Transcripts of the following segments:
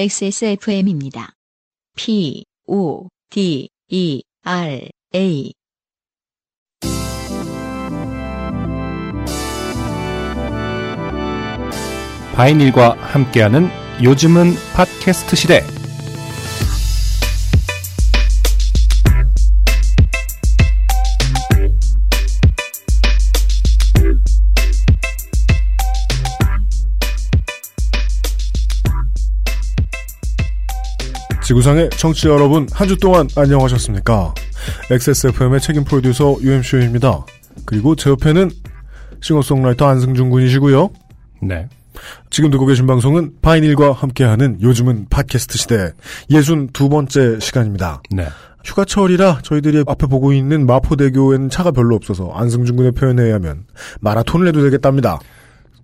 XSFM입니다. P, O, D, E, R, A. 바이닐과 함께하는 요즘은 팟캐스트 시대. 지구상의 청취자 여러분, 한 주 동안 안녕하셨습니까? XSFM의 책임 프로듀서 UMC입니다. 그리고 제 옆에는 싱어송라이터 안승준 군이시고요. 네. 지금 듣고 계신 방송은 바이닐과 함께하는 요즘은 팟캐스트 시대 예순 두 번째 시간입니다. 네. 휴가철이라 저희들이 앞에 보고 있는 마포대교에는 차가 별로 없어서 안승준 군의 표현에 의하면 마라톤을 해도 되겠답니다.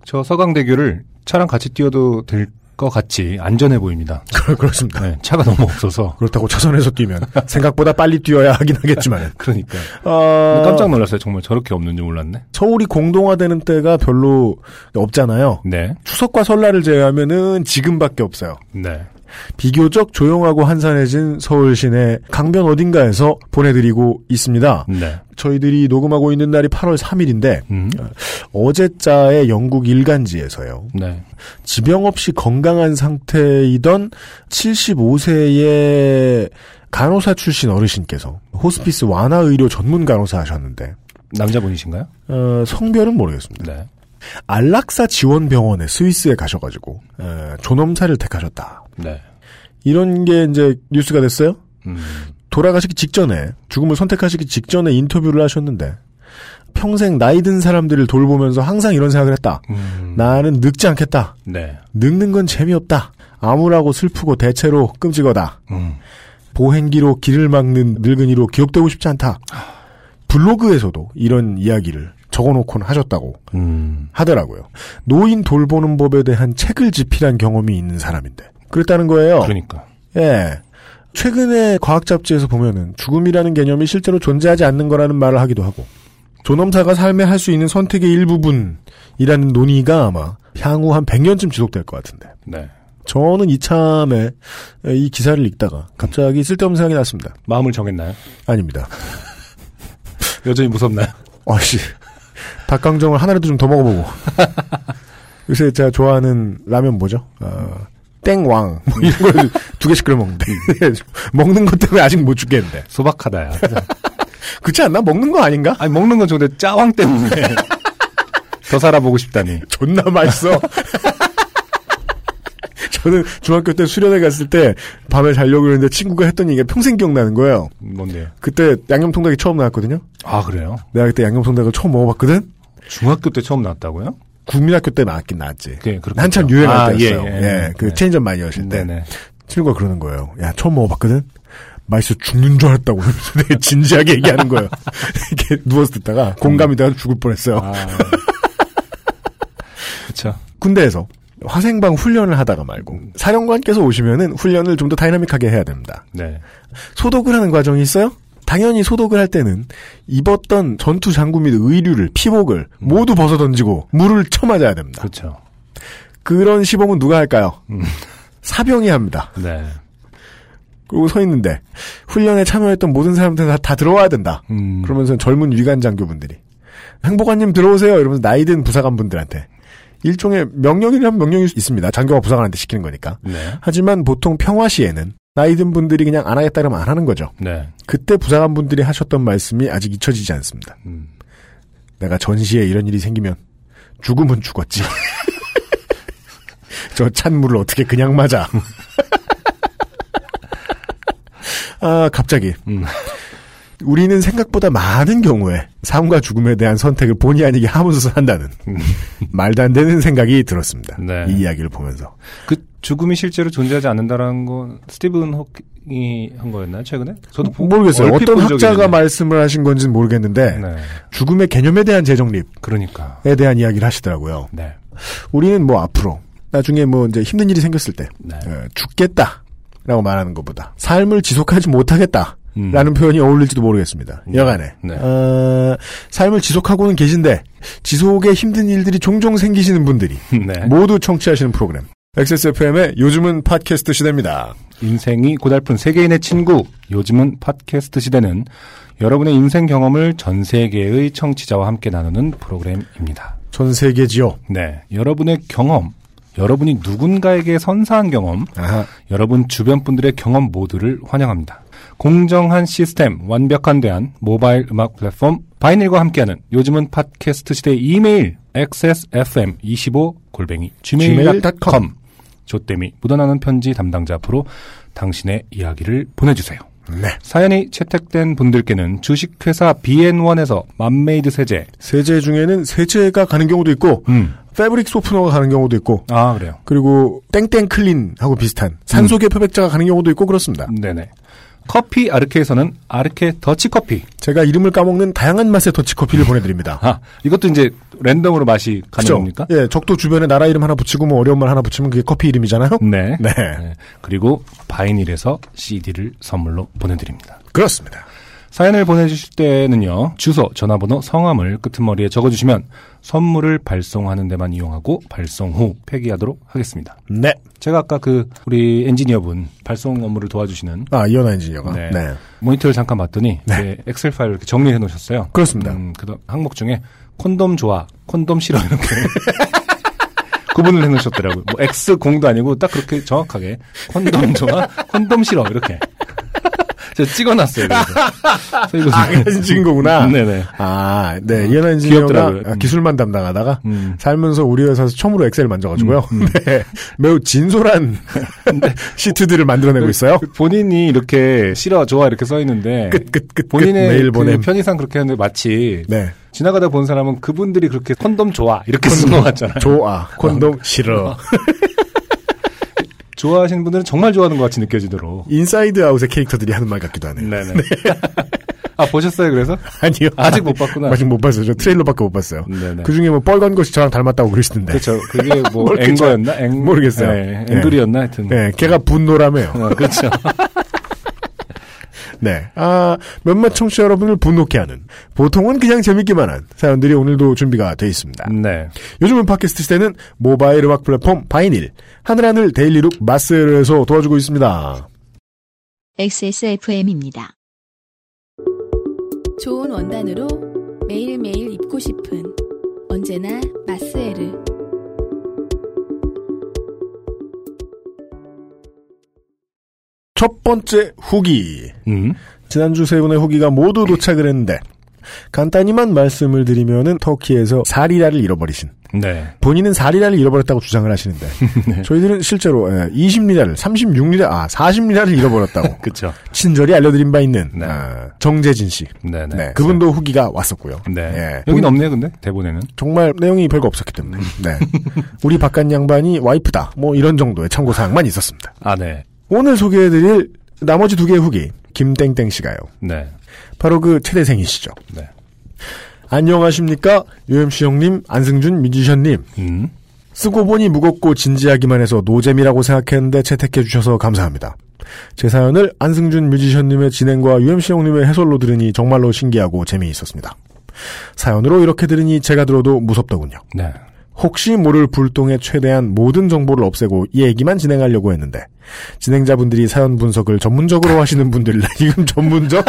저 서강대교를 차랑 같이 뛰어도 될 것 같이 안전해 보입니다. 그렇습니다. 네. 차가 너무 없어서. 그렇다고 차선에서 뛰면 생각보다 빨리 뛰어야 하긴 하겠지만 그러니까. 아, 깜짝 놀랐어요. 정말 저렇게 없는 줄 몰랐네. 서울이 공동화되는 때가 별로 없잖아요. 네. 추석과 설날을 제외하면은 지금밖에 없어요. 네. 비교적 조용하고 한산해진 서울 시내 강변 어딘가에서 보내드리고 있습니다. 네. 저희들이 녹음하고 있는 날이 8월 3일인데 음. 어제자의 영국 일간지에서요. 네. 지병 없이 건강한 상태이던 75세의 간호사 출신 어르신께서 호스피스 완화 의료 전문 간호사 하셨는데 남자분이신가요? 어, 성별은 모르겠습니다. 네. 안락사 지원병원에 스위스에 가셔가지고 어, 존엄사를 택하셨다. 네. 이런 게 이제 뉴스가 됐어요. 음. 돌아가시기 직전에 죽음을 선택하시기 직전에 인터뷰를 하셨는데 평생 나이 든 사람들을 돌보면서 항상 이런 생각을 했다. 음. 나는 늙지 않겠다. 네. 늙는 건 재미없다. 암울하고 슬프고 대체로 끔찍하다. 음. 보행기로 길을 막는 늙은이로 기억되고 싶지 않다. 블로그에서도 이런 이야기를 적어놓곤 하셨다고 음. 하더라고요. 노인 돌보는 법에 대한 책을 집필한 경험이 있는 사람인데 그랬다는 거예요. 그러니까. 예. 최근에 과학 잡지에서 보면은 죽음이라는 개념이 실제로 존재하지 않는 거라는 말을 하기도 하고 존엄사가 삶에 할 수 있는 선택의 일부분이라는 논의가 아마 향후 한 100년쯤 지속될 것 같은데 네. 저는 이참에 이 기사를 읽다가 갑자기 쓸데없는 생각이 났습니다. 마음을 정했나요? 아닙니다. 여전히 무섭나요? 아씨 닭강정을 하나라도 좀 더 먹어보고 요새 제가 좋아하는 라면 뭐죠? 어, 땡왕 뭐 이런 걸 두 개씩 끓여 먹는데 먹는 것 때문에 아직 못 죽겠는데 소박하다야. 그렇지 않나? 먹는 거 아닌가? 아니 먹는 건 좋은데 짜왕 때문에 더 살아보고 싶다니. 존나 맛있어. 저는 중학교 때 수련회 갔을 때 밤에 자려고 그랬는데 친구가 했던 얘기가 평생 기억나는 거예요. 뭔데요? 그때 양념통닭이 처음 나왔거든요. 아 그래요? 내가 그때 양념통닭을 처음 먹어봤거든. 중학교 때 처음 나왔다고요? 국민학교 때 나왔긴 나왔지. 네. 한참 유행할 아, 때였어요. 예, 예, 예. 그 네. 체인점 많이 여실 때 네네. 친구가 그러는 거예요. 야 처음 먹어봤거든. 맛있어 죽는 줄 알았다고 되게 진지하게 얘기하는 거예요. 이렇게 누워서 듣다가 공감이 돼서 죽을 뻔했어요. 아. 군대에서 화생방 훈련을 하다가 말고 사령관께서 오시면은 훈련을 좀 더 다이나믹하게 해야 됩니다. 네. 소독을 하는 과정이 있어요? 당연히 소독을 할 때는 입었던 전투 장구 및 의류를 피복을 모두 벗어 던지고 물을 쳐맞아야 됩니다. 그렇죠. 그런 시범은 누가 할까요? 음. 사병이 합니다. 네. 그리고 서 있는데 훈련에 참여했던 모든 사람들 다, 다 들어와야 된다. 음. 그러면서 젊은 위관 장교분들이 행복한님 들어오세요 이러면서 나이든 부사관 분들한테 일종의 명령이라면 명령이 있습니다. 장교가 부사관한테 시키는 거니까. 네. 하지만 보통 평화 시에는 나이 든 분들이 그냥 안 하겠다 그러면 안 하는 거죠. 네. 그때 부사관 분들이 하셨던 말씀이 아직 잊혀지지 않습니다. 음. 내가 전시에 이런 일이 생기면 죽으면 죽었지. 저 찬물을 어떻게 그냥 맞아. 아, 갑자기. 음. 우리는 생각보다 많은 경우에 삶과 죽음에 대한 선택을 본의 아니게 하면서 산다는 말도 안 되는 생각이 들었습니다. 음. 네. 이 이야기를 보면서. 그 죽음이 실제로 존재하지 않는다라는 건 스티븐 호킹이 한 거였나요 최근에? 저도 보- 모르겠어요. 어떤 학자가 있는데. 말씀을 하신 건지는 모르겠는데 네. 죽음의 개념에 대한 재정립에 그러니까. 대한 이야기를 하시더라고요. 네. 우리는 뭐 앞으로 나중에 뭐 이제 힘든 일이 생겼을 때 네. 어, 죽겠다라고 말하는 것보다 삶을 지속하지 못하겠다. 음. 라는 표현이 어울릴지도 모르겠습니다. 여간에. 네. 어, 삶을 지속하고는 계신데, 지속에 힘든 일들이 종종 생기시는 분들이 네. 모두 청취하시는 프로그램. XSFM의 요즘은 팟캐스트 시대입니다. 인생이 고달픈 세계인의 친구, 요즘은 팟캐스트 시대는 여러분의 인생 경험을 전 세계의 청취자와 함께 나누는 프로그램입니다. 전 세계지요. 네. 여러분의 경험, 여러분이 누군가에게 선사한 경험, 아하. 여러분 주변 분들의 경험 모두를 환영합니다. 공정한 시스템, 완벽한 대안, 모바일 음악 플랫폼 바이닐과 함께하는 요즘은 팟캐스트 시대 이메일 xsfm25 조땜이 묻어나는 편지 담당자 앞으로 당신의 이야기를 보내주세요. 네. 사연이 채택된 분들께는 주식회사 BN1에서 맘메이드 세제, 세제 중에는 세제가 가는 경우도 있고, 음, fabric softener가 가는 경우도 있고, 아 그래요. 그리고 땡땡 클린하고 비슷한 산소계 표백제가 가는 경우도 있고 그렇습니다. 네네. 커피 아르케에서는 아르케 더치 커피. 제가 이름을 까먹는 다양한 맛의 더치커피를 보내드립니다. 아 이것도 이제 랜덤으로 맛이 가는 그죠? 겁니까? 예, 적도 주변에 나라 이름 하나 붙이고 뭐 어려운 말 하나 붙이면 그게 커피 이름이잖아요? 네. 네. 네. 그리고 바이닐에서 CD를 선물로 보내드립니다. 그렇습니다. 사연을 보내주실 때는요, 주소, 전화번호, 성함을 끄트머리에 적어주시면 선물을 발송하는 데만 이용하고 발송 후 폐기하도록 하겠습니다. 네. 제가 아까 그 우리 엔지니어분 발송 업무를 도와주시는 아, 이현아 엔지니어가. 네. 네. 모니터를 잠깐 봤더니 네, 엑셀 파일을 이렇게 정리해 놓으셨어요. 그렇습니다. 음, 그 항목 중에 콘돔 좋아, 콘돔 싫어 이렇게 구분을 해놓으셨더라고요. 뭐 X 공도 아니고 딱 그렇게 정확하게 콘돔 좋아, 콘돔 싫어 이렇게 제가 찍어놨어요. 그래서, 아, 사진 찍은 거구나. 네네. 아, 네. 이현아 엔지니어가. 아, 기술만 담당하다가 음. 살면서 우리 회사에서 처음으로 엑셀을 만져가지고요. 네. 매우 진솔한 시트들을 만들어내고 있어요. 그 본인이 이렇게 싫어, 좋아 이렇게 써 있는데 끝, 끝, 끝, 끝. 본인의 메일 그 보냄. 편의상 그렇게 하는데 마치 네. 지나가다 본 사람은 그분들이 그렇게 콘돔 좋아 이렇게 쓴 것 같잖아요. 좋아. 콘돔 싫어. 좋아하시는 분들은 정말 좋아하는 것 같이 느껴지도록. 인사이드 아웃의 캐릭터들이 하는 말 같기도 하네요. 네네. 아 보셨어요? 그래서 아니요. 아직 못 봤구나. 아직 못 봤어요. 저 트레일러밖에 못 봤어요. 네네. 그 중에 뭐 뻘건 것이 저랑 닮았다고 그러시던데. 그렇죠. 그게 뭐. anger였나? 앵 모르겠어요. 네, 네. 앵글이었나 하여튼. 네, 걔가 분노라며요. 어, 그렇죠. 네. 아, 몇몇 청취자 여러분을 분노케 하는, 보통은 그냥 재밌기만 한 사연들이 오늘도 준비가 돼 있습니다. 네. 요즘은 팟캐스트 시대는 모바일 음악 플랫폼 바이닐, 하늘하늘 데일리룩 마스에서 도와주고 있습니다. XSFM입니다. 좋은 원단으로 매일매일 입고 싶은 언제나 마스에르 첫 번째 후기. 음. 지난주 세 분의 후기가 모두 도착을 했는데, 간단히만 말씀을 드리면은 터키에서 사리라를 잃어버리신 네. 본인은 4리라를 잃어버렸다고 주장을 하시는데 저희들은 실제로 20리라를 36리라 아 40리라를 잃어버렸다고 그렇죠. 친절히 알려드린 바 있는 네. 아, 정재진 씨 네네. 네, 그분도 후기가 왔었고요. 네. 예. 여긴 본- 없네요, 근데 대본에는. 정말 내용이 별거 없었기 때문에 네. 우리 바깥 양반이 와이프다 뭐 이런 정도의 참고 사항만 있었습니다. 아, 네. 오늘 소개해드릴 나머지 두 개의 후기 김땡땡 씨가요. 네. 바로 그 최대생이시죠. 네. 안녕하십니까 UMC 형님 안승준 뮤지션님 음. 쓰고 보니 무겁고 진지하기만 해서 노잼이라고 생각했는데 채택해 주셔서 감사합니다. 제 사연을 안승준 뮤지션님의 진행과 UMC 형님의 해설로 들으니 정말로 신기하고 재미있었습니다. 사연으로 이렇게 들으니 제가 들어도 무섭더군요. 네. 혹시 모를 불똥에 최대한 모든 정보를 없애고 이 얘기만 진행하려고 했는데 진행자분들이 사연 분석을 전문적으로 하시는 분들 이건 전문적?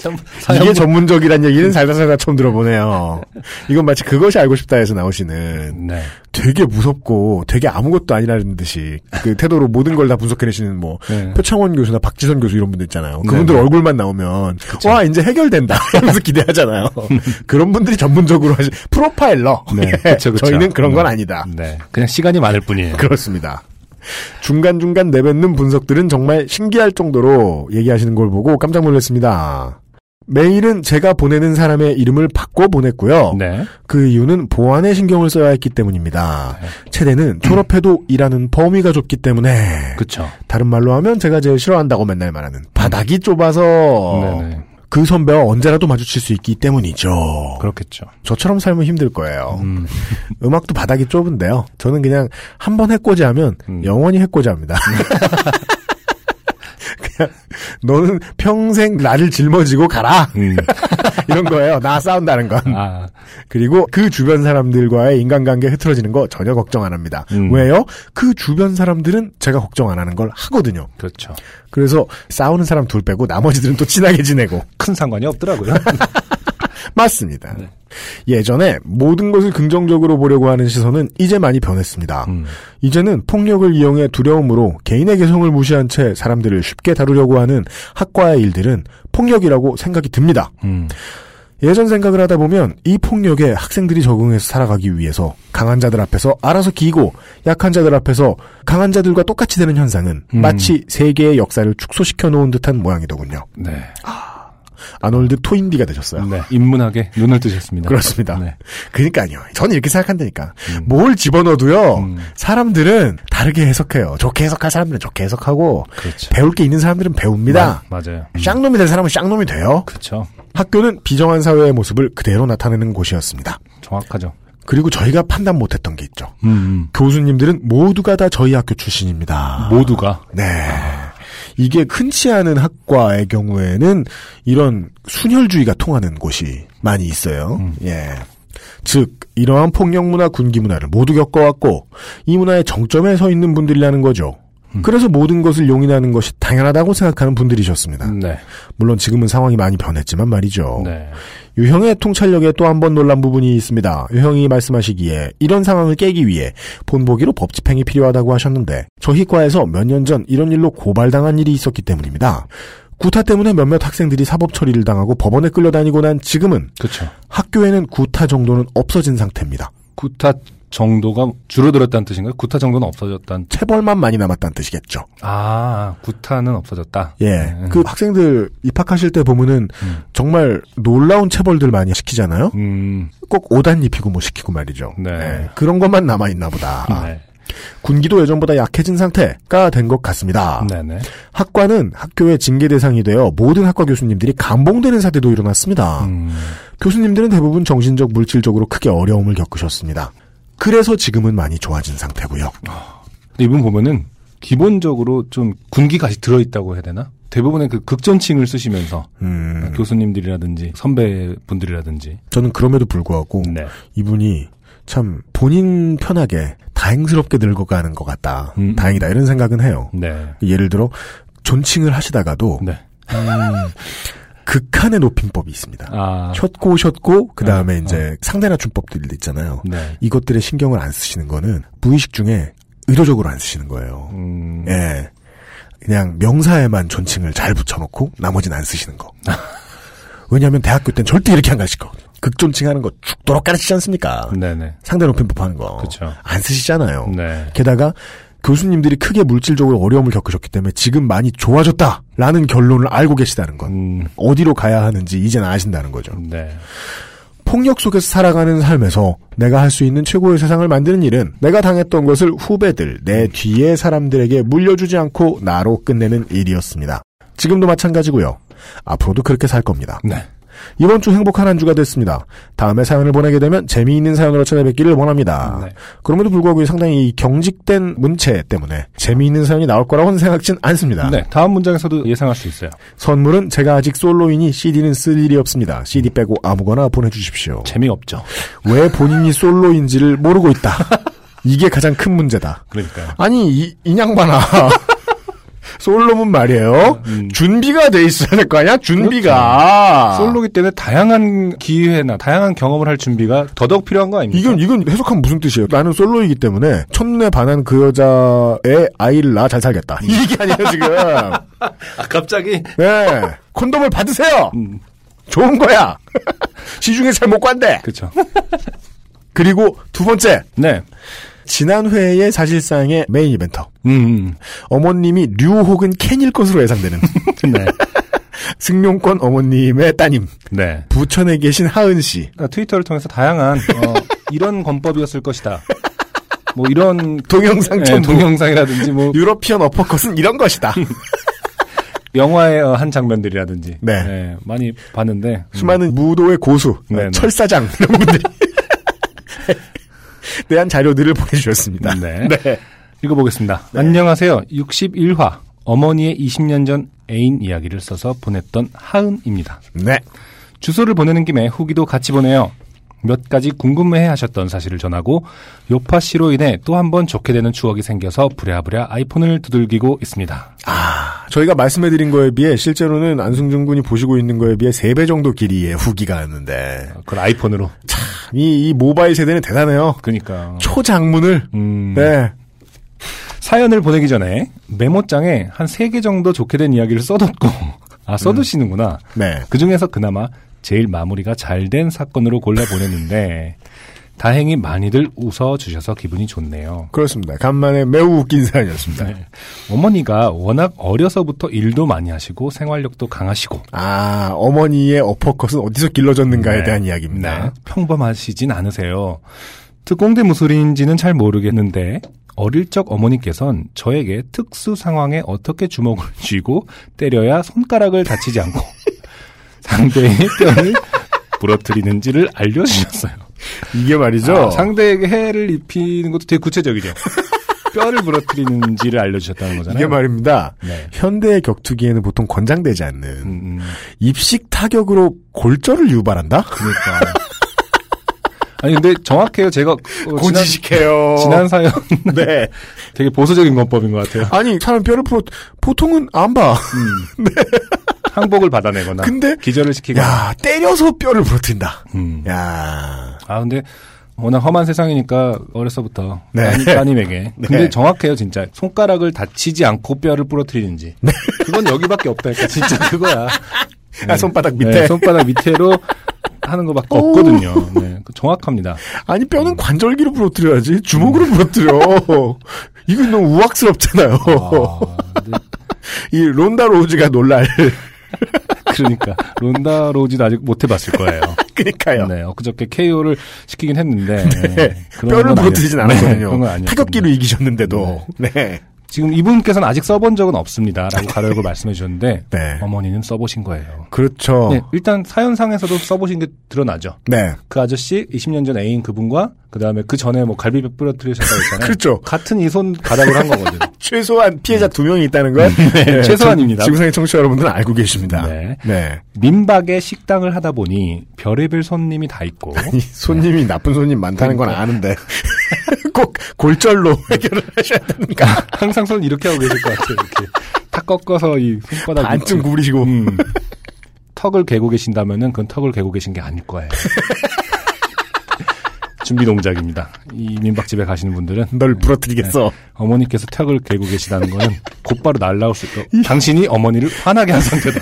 참, 이게 전문적이란 얘기는 살다 살다 처음 들어보네요. 이건 마치 그것이 알고 싶다 해서 나오시는 네. 되게 무섭고 되게 아무것도 아니라는 듯이 그 태도로 모든 걸 다 분석해내시는 뭐 네. 표창원 교수나 박지선 교수 이런 분들 있잖아요. 그분들 네, 네. 얼굴만 나오면 와 이제 해결된다 하면서 기대하잖아요. 그런 분들이 전문적으로 하시 프로파일러. 네. 예, 그쵸, 그쵸. 저희는 그런 건 네. 아니다. 네. 그냥 시간이 많을 뿐이에요. 그렇습니다. 중간중간 내뱉는 분석들은 정말 신기할 정도로 얘기하시는 걸 보고 깜짝 놀랐습니다. 메일은 제가 보내는 사람의 이름을 바꿔 보냈고요. 네. 그 이유는 보안에 신경을 써야 했기 때문입니다. 네. 최대는 졸업해도 일하는 범위가 좁기 때문에 그쵸. 다른 말로 하면 제가 제일 싫어한다고 맨날 말하는 바닥이 좁아서 네네. 그 선배와 언제라도 마주칠 수 있기 때문이죠. 그렇겠죠. 저처럼 살면 힘들 거예요. 음. 음악도 바닥이 좁은데요. 저는 그냥 한 번 해코지 하면 음. 영원히 해코지 합니다. 그냥 너는 평생 나를 짊어지고 가라. 음. 이런 거예요. 나 싸운다는 건. 아, 그리고 그 주변 사람들과의 인간관계 흐트러지는 거 전혀 걱정 안 합니다. 음. 왜요? 그 주변 사람들은 제가 걱정 안 하는 걸 하거든요. 그렇죠. 그래서 싸우는 사람 둘 빼고 나머지들은 또 친하게 지내고. 큰 상관이 없더라고요. 맞습니다. 네. 예전에 모든 것을 긍정적으로 보려고 하는 시선은 이제 많이 변했습니다. 음. 이제는 폭력을 이용해 두려움으로 개인의 개성을 무시한 채 사람들을 쉽게 다루려고 하는 학과의 일들은 폭력이라고 생각이 듭니다. 음. 예전 생각을 하다 보면 이 폭력에 학생들이 적응해서 살아가기 위해서 강한 자들 앞에서 알아서 기고 약한 자들 앞에서 강한 자들과 똑같이 되는 현상은 음. 마치 세계의 역사를 축소시켜 놓은 듯한 모양이더군요. 네. 아 놀드 토인디가 되셨어요. 네. 인문학에 눈을 뜨셨습니다. 그렇습니다. 네. 그러니까요. 저는 이렇게 생각한다니까. 뭘 집어넣어도요. 음. 사람들은 다르게 해석해요. 좋게 해석할 사람들은 좋게 해석하고 그렇죠. 배울 게 있는 사람들은 배웁니다. 마- 맞아요. 쌍놈이 될 사람은 쌍놈이 돼요. 그렇죠. 학교는 비정한 사회의 모습을 그대로 나타내는 곳이었습니다. 정확하죠. 그리고 저희가 판단 못했던 게 있죠. 음, 음. 교수님들은 모두가 다 저희 학교 출신입니다. 모두가 네. 이게 흔치 않은 학과의 경우에는 이런 순혈주의가 통하는 곳이 많이 있어요. 음. 예. 즉, 이러한 폭력 문화, 군기 문화를 모두 겪어왔고, 이 문화의 정점에 서 있는 분들이라는 거죠. 음. 그래서 모든 것을 용인하는 것이 당연하다고 생각하는 분들이셨습니다. 네. 물론 지금은 상황이 많이 변했지만 말이죠. 네. 유형의 통찰력에 또 한 번 놀란 부분이 있습니다. 유형이 말씀하시기에 이런 상황을 깨기 위해 본보기로 법 집행이 필요하다고 하셨는데 저희 과에서 몇 년 전 이런 일로 고발당한 일이 있었기 때문입니다. 구타 때문에 몇몇 학생들이 사법 처리를 당하고 법원에 끌려다니고 난 지금은 그렇죠. 학교에는 구타 정도는 없어진 상태입니다. 구타 정도가 줄어들었다는 뜻인가요? 구타 정도는 없어졌다는. 체벌만 많이 남았다는 뜻이겠죠. 아, 구타는 없어졌다. 예. 네. 그 학생들 입학하실 때 보면은 음. 정말 놀라운 체벌들 많이 시키잖아요? 음, 꼭 옷안 입히고 뭐 시키고 말이죠. 네. 예, 그런 것만 남아 있나 보다. 네. 군기도 예전보다 약해진 상태가 된 것 같습니다. 네네. 학과는 학교의 징계 대상이 되어 모든 학과 교수님들이 감봉되는 사태도 일어났습니다. 음, 교수님들은 대부분 정신적, 물질적으로 크게 어려움을 겪으셨습니다. 그래서 지금은 많이 좋아진 상태고요. 근데 이분 보면은 기본적으로 좀 아직 들어있다고 해야 되나? 대부분의 그 극존칭을 쓰시면서 음, 교수님들이라든지 선배분들이라든지 저는 그럼에도 불구하고 네. 이분이 참 본인 편하게 다행스럽게 늙어가는 것 같다. 음. 다행이다 이런 생각은 해요. 네. 예를 들어 존칭을 하시다가도 네. 음, 극한의 높임법이 있습니다. 아. 셨고 셨고 그 다음에 어, 이제 상대낮춤법들이 있잖아요. 네. 이것들에 신경을 안 쓰시는 거는 무의식 중에 의도적으로 안 쓰시는 거예요. 음. 예. 그냥 명사에만 존칭을 잘 붙여놓고 나머지는 안 쓰시는 거. 왜냐하면 대학교 땐 절대 이렇게 안 가르칠 거거든요. 극존칭하는 거 죽도록 가르치지 않습니까? 네네. 상대 높임법 하는 거. 그쵸. 안 쓰시잖아요. 네. 게다가 교수님들이 크게 물질적으로 어려움을 겪으셨기 때문에 지금 많이 좋아졌다라는 결론을 알고 계시다는 건 음. 어디로 가야 하는지 이제는 아신다는 거죠. 네. 폭력 속에서 살아가는 삶에서 내가 할 수 있는 최고의 세상을 만드는 일은 내가 당했던 것을 후배들, 내 뒤의 사람들에게 물려주지 않고 나로 끝내는 일이었습니다. 지금도 마찬가지고요. 앞으로도 그렇게 살 겁니다. 네. 이번 주 행복한 한 주가 됐습니다. 다음에 사연을 보내게 되면 재미있는 사연으로 찾아뵙기를 원합니다. 네. 그럼에도 불구하고 상당히 이 경직된 문체 때문에 재미있는 사연이 나올 거라고는 생각진 않습니다. 네. 다음 문장에서도 예상할 수 있어요. 선물은 제가 아직 솔로이니 CD는 쓸 일이 없습니다. CD 빼고 아무거나 보내주십시오. 재미없죠. 왜 본인이 솔로인지를 모르고 있다. 이게 가장 큰 문제다. 그러니까요. 아니 이, 이 양반아. 솔로면 말이에요. 음. 준비가 돼 있어야 될 거 아니야? 준비가. 솔로기 때문에 다양한 기회나 다양한 경험을 할 준비가 더더욱 필요한 거 아닙니까? 이건 이건 해석하면 무슨 뜻이에요? 나는 솔로이기 때문에 첫눈에 반한 그 여자의 아이를 낳아 잘 살겠다. 이 얘기 아니에요 지금. 아, 갑자기 네. 콘돔을 받으세요. 음, 좋은 거야. 시중에 잘 못 관대. 그렇죠. 그리고 두 번째 네. 지난 회의 사실상의 메인 이벤터. 음. 어머님이 류 혹은 캔일 것으로 예상되는 네. 승용권 어머님의 따님 네. 부천에 계신 하은 씨. 그러니까 트위터를 통해서 다양한 어, 이런 권법이었을 것이다. 뭐 이런 동영상 네, 첨부. 동영상이라든지 뭐 유러피언 어퍼컷은 이런 것이다. 영화의 어, 한 장면들이라든지 네. 많이 봤는데 음, 수많은 무도의 고수, 네네. 철사장 이런 분들이 대한 자료들을 보내주셨습니다. 네. 읽어보겠습니다. 안녕하세요. 61화 어머니의 20년 전 애인 이야기를 써서 보냈던 하은입니다. 네. 주소를 보내는 김에 후기도 같이 보내요. 몇 가지 궁금해 하셨던 사실을 전하고 요파 씨로 인해 또 한 번 좋게 되는 추억이 생겨서 부랴부랴 아이폰을 두들기고 있습니다. 아, 저희가 말씀해드린 거에 비해 실제로는 안승준 군이 보시고 있는 거에 비해 3배 정도 길이의 후기가 왔는데 그걸 아이폰으로. 이, 이 모바일 세대는 대단해요. 그러니까. 초장문을 음, 네. 사연을 보내기 전에 메모장에 한세개 정도 좋게 된 이야기를 써뒀고 아 써두시는구나. 네. 그 중에서 그나마 제일 마무리가 잘 된 사건으로 골라 보냈는데 다행히 많이들 웃어 주셔서 기분이 좋네요. 그렇습니다. 간만에 매우 웃긴 사연이었습니다. 네. 어머니가 워낙 어려서부터 일도 많이 하시고 생활력도 강하시고 아, 어머니의 어퍼컷은 어디서 길러졌는가에 네. 대한 이야기입니다. 네, 평범하시진 않으세요. 특공대 무술인지는 잘 모르겠는데 어릴 적 어머니께선 저에게 특수 상황에 어떻게 주먹을 쥐고 때려야 손가락을 다치지 않고 상대의 뼈를 부러뜨리는지를 알려주셨어요. 이게 말이죠. 아, 상대에게 해를 입히는 것도 되게 구체적이죠. 뼈를 부러뜨리는지를 알려주셨다는 거잖아요. 이게 말입니다. 네. 현대의 격투기에는 보통 권장되지 않는 음, 음, 입식 타격으로 골절을 유발한다? 그러니까. 아니 근데 정확해요. 제가 어, 지난, 고지식해요. 지난 사연 네. 되게 보수적인 권법인 것 같아요. 아니 사람 뼈를 풀어 보통은 안 봐. 항복을 받아내거나 근데 기절을 시키거나. 야 때려서 뼈를 부러뜨린다. 음. 야 아 근데 워낙 험한 세상이니까 어려서부터 네. 따님, 따님에게. 네. 근데 정확해요 진짜. 손가락을 다치지 않고 뼈를 부러뜨리는지. 네. 그건 여기밖에 없다니까 진짜 그거야. 아, 손바닥 밑에 네, 손바닥 밑에로 하는 것밖에 없거든요. 네, 그 정확합니다. 아니 뼈는 관절기로 부러뜨려야지 주먹으로 부러뜨려. 이건 너무 우악스럽잖아요. 아, 근데 이 론다 로즈가 놀랄. 그러니까 론다 로지도 아직 못 해봤을 거예요. 그러니까요. 네, 엊그저께 KO를 시키긴 했는데 네. 그런 뼈를 건 부러뜨리진 네, 않았거든요. 아니었거든요. 타격기로 이기셨는데도. 네. 지금 이분께서는 아직 써본 적은 없습니다라고 가로열고 말씀해 주셨는데 네. 어머니는 써보신 거예요. 그렇죠. 네, 일단 사연상에서도 써보신 게 드러나죠. 네. 그 아저씨 20년 전 애인 그분과 그 다음에 그 전에 뭐 갈비뼈 부러뜨리셨다고 했잖아요. 그렇죠. 같은 이 손 가닥을 한 거거든요. 최소한 피해자 두 명이 있다는 건 네, 최소한입니다. 지- 지구상의 청취자 여러분들은 알고 계십니다. 네. 네. 민박에 식당을 하다 보니 별의별 손님이 다 있고 이 손님이 나쁜 손님 많다는 건 그러니까. 아는데 꼭 골절로 해결을 하셔야 됩니까? 항상 손 이렇게 하고 계실 것 같아요. 이렇게 탁 꺾어서 이 손바닥 반쯤 밑으로. 구부리시고 음. 턱을 개고 계신다면은 그건 턱을 개고 계신 게 아닐 거예요. 준비 동작입니다. 이 민박집에 가시는 분들은 널 부러뜨리겠어. 어머니께서 턱을 개고 계시다는 거는 곧바로 날라올 수 있고 당신이 어머니를 화나게 한 상태다.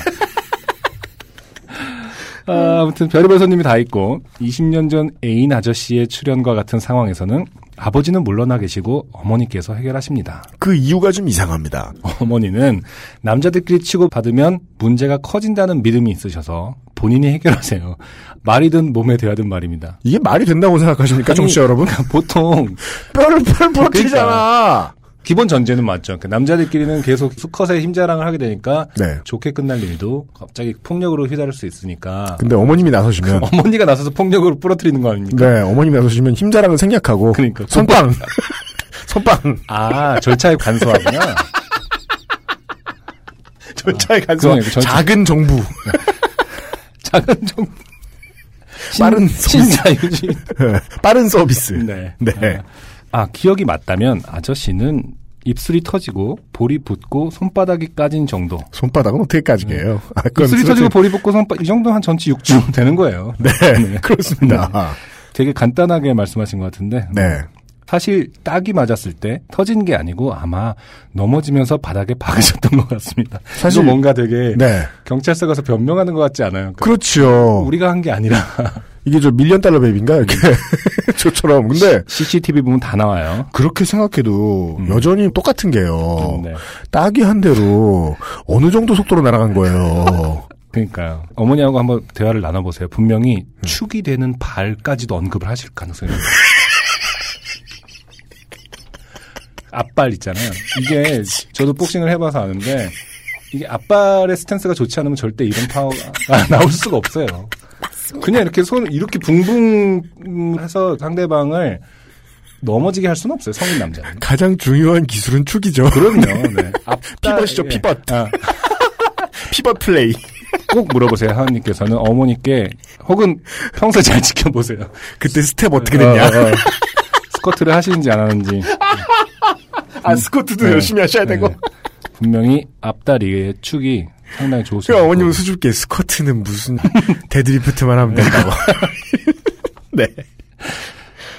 아, 아무튼 별의별 손님이 다 있고 20년 전 애인 아저씨의 출연과 같은 상황에서는 아버지는 물러나 계시고 어머니께서 해결하십니다. 그 이유가 좀 이상합니다. 어머니는 남자들끼리 치고 받으면 문제가 커진다는 믿음이 있으셔서 본인이 해결하세요. 말이든 몸에 대하든 말입니다. 이게 말이 된다고 생각하십니까, 청취자 여러분? 보통 뼈를 뼈를 부러뜨리잖아. 기본 전제는 맞죠. 그 남자들끼리는 계속 수컷의 힘자랑을 하게 되니까 네. 좋게 끝날 일도 갑자기 폭력으로 휘달을 수 있으니까 근데 어머님이 나서시면 어머니가 나서서 폭력으로 부러뜨리는 거 아닙니까? 네, 어머님이 나서시면 힘자랑을 생략하고 그러니까. 선빵 선빵 아 절차에 간소하구나. 절차에 간소 그 절차. 작은 정부 작은 좀 빠른 신자 유지. 빠른 서비스. 네. 네. 아 기억이 맞다면 아저씨는 입술이 터지고 볼이 붓고 손바닥이 까진 정도. 손바닥은 어떻게 까지게요? 아, 그건 입술이 터지고 볼이 붓고 손바 이 정도 한 전치 6주 되는 거예요. 네, 그렇습니다. 되게 간단하게 말씀하신 것 같은데 네. 사실 딱이 맞았을 때 터진 게 아니고 아마 넘어지면서 바닥에 박으셨던 것 같습니다. 사실- 뭔가 되게 네. 경찰서 가서 변명하는 것 같지 않아요? 그 그렇죠. 우리가 한 게 아니라 이게 저 밀리언 달러 베이비인가? 이렇게. 저처럼. 근데 CCTV 보면 다 나와요. 그렇게 생각해도 음. 여전히 똑같은 게요. 네. 딱이 한 대로 어느 정도 속도로 날아간 거예요. 그러니까요. 어머니하고 한번 대화를 나눠보세요. 분명히 음. 축이 되는 발까지도 언급을 하실 가능성이 있어요. 앞발 있잖아요. 이게 저도 복싱을 해봐서 아는데 이게 앞발의 스탠스가 좋지 않으면 절대 이런 파워가 나올 수가 없어요. 그냥 이렇게 손을 이렇게 붕붕 해서 상대방을 넘어지게 할 수는 없어요. 성인 남자는. 가장 중요한 기술은 축이죠. 그럼요. 네. 앞다- 피벗이죠, 예. 피벗. 아, 피벗 플레이. 꼭 물어보세요. 하은님께서는 어머니께 혹은 평소에 잘 지켜보세요. 그때 스텝 어떻게 됐냐? 어, 어, 어. 스쿼트를 하시는지 안 하는지. 아, 스쿼트도 네. 열심히 하셔야 되고. 네. 분명히 앞다리의 축이 상당히 좋으시고. 그 어머님은 수줍게 스쿼트는 무슨 데드리프트만 하면 된다고. 네.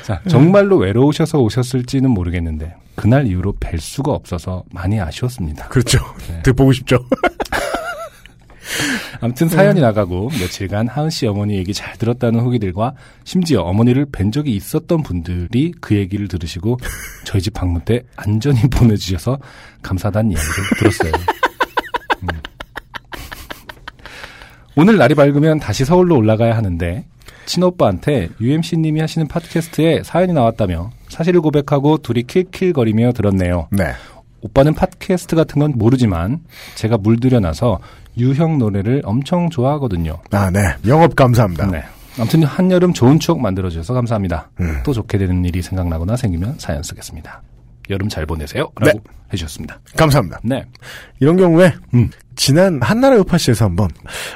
자, 정말로 외로우셔서 오셨을지는 모르겠는데 그날 이후로 뵐 수가 없어서 많이 아쉬웠습니다. 그렇죠. 네. 더 보고 싶죠. 아무튼 사연이 나가고 며칠간 하은 씨 어머니 얘기 잘 들었다는 후기들과 심지어 어머니를 뵌 적이 있었던 분들이 그 얘기를 들으시고 저희 집 방문 때 안전히 보내주셔서 감사하다는 이야기를 들었어요. 오늘 날이 밝으면 다시 서울로 올라가야 하는데 친오빠한테 UMC님이 하시는 팟캐스트에 사연이 나왔다며 사실을 고백하고 둘이 킬킬거리며 들었네요. 네. 오빠는 팟캐스트 같은 건 모르지만 제가 물들여놔서 유형 노래를 엄청 좋아하거든요. 아, 네. 영업 감사합니다. 네. 아무튼 한여름 좋은 추억 만들어주셔서 감사합니다. 음. 또 좋게 되는 일이 생각나거나 생기면 사연 쓰겠습니다. 여름 잘 보내세요. 라고 해주셨습니다. 감사합니다. 네. 이런 경우에 음. 지난 한나라 요파시에서 한번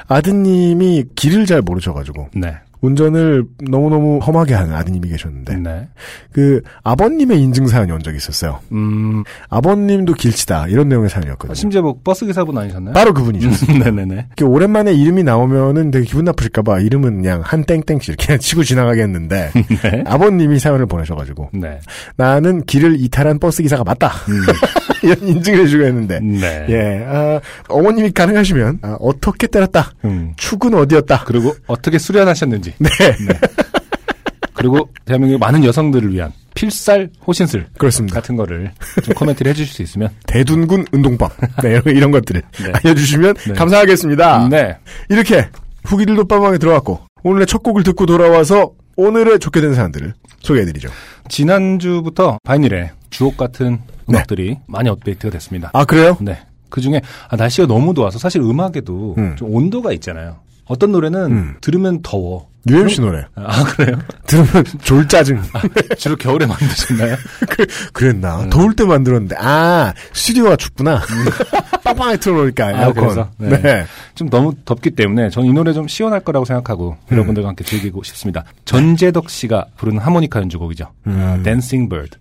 아드님이 길을 잘 모르셔가지고 네. 운전을 너무너무 험하게 하는 아드님이 계셨는데 네. 그 아버님의 인증 사연이 온 적이 있었어요. 음, 아버님도 길치다 이런 내용의 사연이었거든요. 심지어 뭐 버스 기사분 아니셨나요? 바로 그분이죠. 네네네. 이렇게 오랜만에 이름이 나오면은 되게 기분 나쁘실까봐 이름은 그냥 한 땡땡씩 그냥 치고 지나가겠는데 네. 아버님이 사연을 보내셔가지고 네. 나는 길을 이탈한 버스 기사가 맞다 이런 인증을 해주고 했는데 음. 네. 예 아, 어머님이 가능하시면 아, 어떻게 때렸다 음. 축은 어디였다 그리고 어떻게 수련하셨는지. 네 그리고 대한민국의 많은 여성들을 위한 필살 호신술 그렇습니다 같은 거를 좀 코멘트를 해주실 수 있으면. 대둔군 운동법 네, 이런, 이런 것들을 네. 알려주시면 네. 감사하겠습니다 네. 이렇게 후기들도 빠방에 들어왔고 오늘의 첫 곡을 듣고 돌아와서 오늘의 좋게 된 사연들을 소개해드리죠 지난주부터 바이닐에 주옥 같은 음악들이 많이 업데이트가 됐습니다. 아 그래요? 네. 그 중에 아, 날씨가 너무 더워서 사실 음악에도 음. 좀 온도가 있잖아요. 어떤 노래는 음. 들으면 더워. UMC 노래 아, 그래요? 들으면 졸 짜증 주로 겨울에 만드셨나요? 그랬나 더울 때 만들었는데 아 스튜디오가 춥구나 빵빵하게 틀어놓으니까 아, 에어컨? 네. 네. 좀 너무 덥기 때문에 저는 이 노래 좀 시원할 거라고 생각하고 음. 여러분들과 함께 즐기고 싶습니다. 전재덕 씨가 부르는 하모니카 연주곡이죠. 음. 아, Dancing Bird.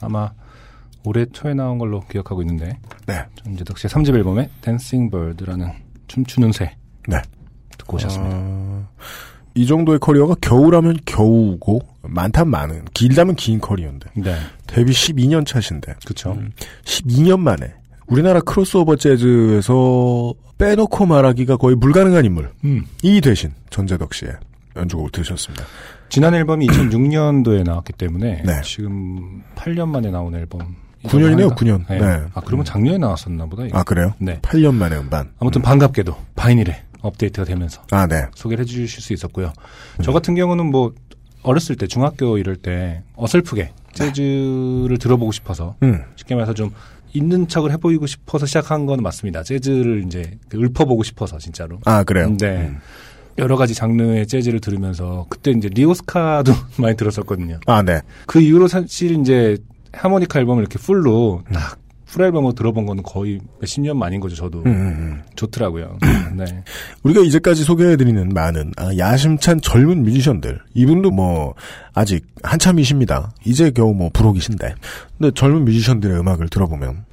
아마 올해 초에 나온 걸로 기억하고 있는데 네. 전제덕 씨의 3집 앨범에 Dancing Bird라는 춤추는 새 네. 듣고 오셨습니다. 어, 이 정도의 커리어가 겨우라면 겨우고 많다면 많은 길다면 긴 커리어인데 네, 데뷔 12년 차신데 그렇죠. 12년 만에 우리나라 크로스오버 재즈에서 빼놓고 말하기가 거의 불가능한 인물 음. 이 되신 전제덕 씨의 연주곡을 들으셨습니다. 지난 앨범이 2006년도에 나왔기 때문에 네. 지금 8년 만에 나온 앨범. 9년이네요, 9년. 네. 네. 아 그러면 작년에 나왔었나 보다. 이거. 아 그래요? 네. 8년 만에 음반. 아무튼 반갑게도 바이닐에 업데이트가 되면서 아 네. 소개를 해 주실 수 있었고요. 저 같은 경우는 뭐 어렸을 때 중학교 이럴 때 어설프게 재즈를 들어보고 싶어서 음. 쉽게 말해서 좀 있는 척을 해보이고 싶어서 시작한 건 맞습니다. 재즈를 이제 읊어보고 싶어서 진짜로. 아 그래요. 네. 여러 가지 장르의 재즈를 들으면서 그때 이제 리 오스카도 많이 들었었거든요. 아 네. 그 이후로 사실 이제 하모니카 앨범을 이렇게 full로 딱 full 앨범으로 들어본 거는 거의 몇십 년 만인 거죠. 저도 음, 음, 음. 좋더라고요. 네. 우리가 이제까지 소개해드리는 많은 아, 야심찬 젊은 뮤지션들 이분도 뭐 아직 한참이십니다. 이제 겨우 뭐 불혹이신데 근데 젊은 뮤지션들의 음악을 들어보면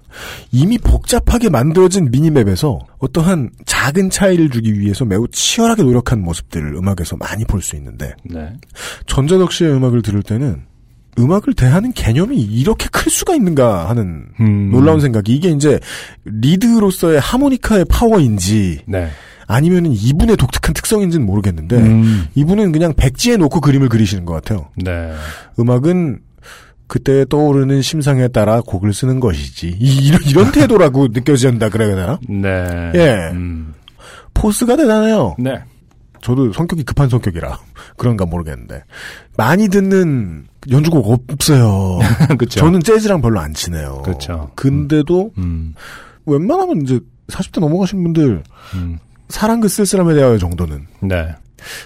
이미 복잡하게 만들어진 minimap에서 어떠한 작은 차이를 주기 위해서 매우 치열하게 노력한 모습들을 음악에서 많이 볼 수 있는데 네. 전재덕 씨의 음악을 들을 때는 음악을 대하는 개념이 이렇게 클 수가 있는가 하는 음. 놀라운 생각이 이게 이제 리드로서의 하모니카의 파워인지 네. 아니면은 이분의 독특한 특성인지는 모르겠는데 음. 이분은 그냥 백지에 놓고 그림을 그리시는 것 같아요. 네. 음악은 그때 떠오르는 심상에 따라 곡을 쓰는 것이지 이, 런 이런 태도라고 느껴진다 그래야 되나? 네. 예. 음. 포스가 대단해요. 네. 저도 성격이 급한 성격이라 그런가 모르겠는데 많이 듣는 연주곡 없어요. 그렇죠. 저는 재즈랑 별로 안 친해요. 그렇죠. 근데도 음. 웬만하면 이제 40대 넘어가신 분들 음. 사랑그 쓸쓸함에 대하여 정도는 네.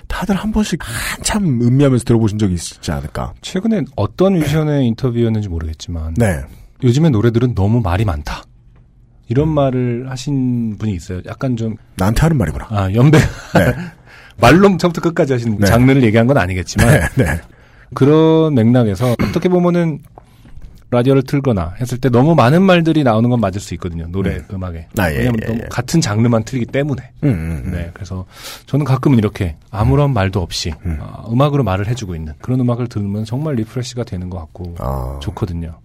다들 한 번씩 한참 음미하면서 들어보신 적이 있지 않을까. 최근에 어떤 뮤지션의 인터뷰였는지 모르겠지만 네. 요즘의 노래들은 너무 말이 많다. 이런 말을 하신 분이 있어요. 약간 좀, 나한테 하는 말이구나. 아, 연배, 네. 말로 처음부터 끝까지 하시는 네. 장르를 얘기한 건 아니겠지만, 네. 네. 그런 맥락에서 어떻게 보면은 라디오를 틀거나 했을 때 너무 많은 말들이 나오는 건 맞을 수 있거든요. 노래, 음. 악에 아, 예, 왜냐면 예, 예. 같은 장르만 틀기 때문에. 음, 음, 음. 네. 그래서 저는 가끔은 이렇게 아무런 말도 없이 음. 아, 음악으로 말을 해주고 있는 그런 음악을 들으면 정말 refresh가 되는 것 같고 아, 좋거든요.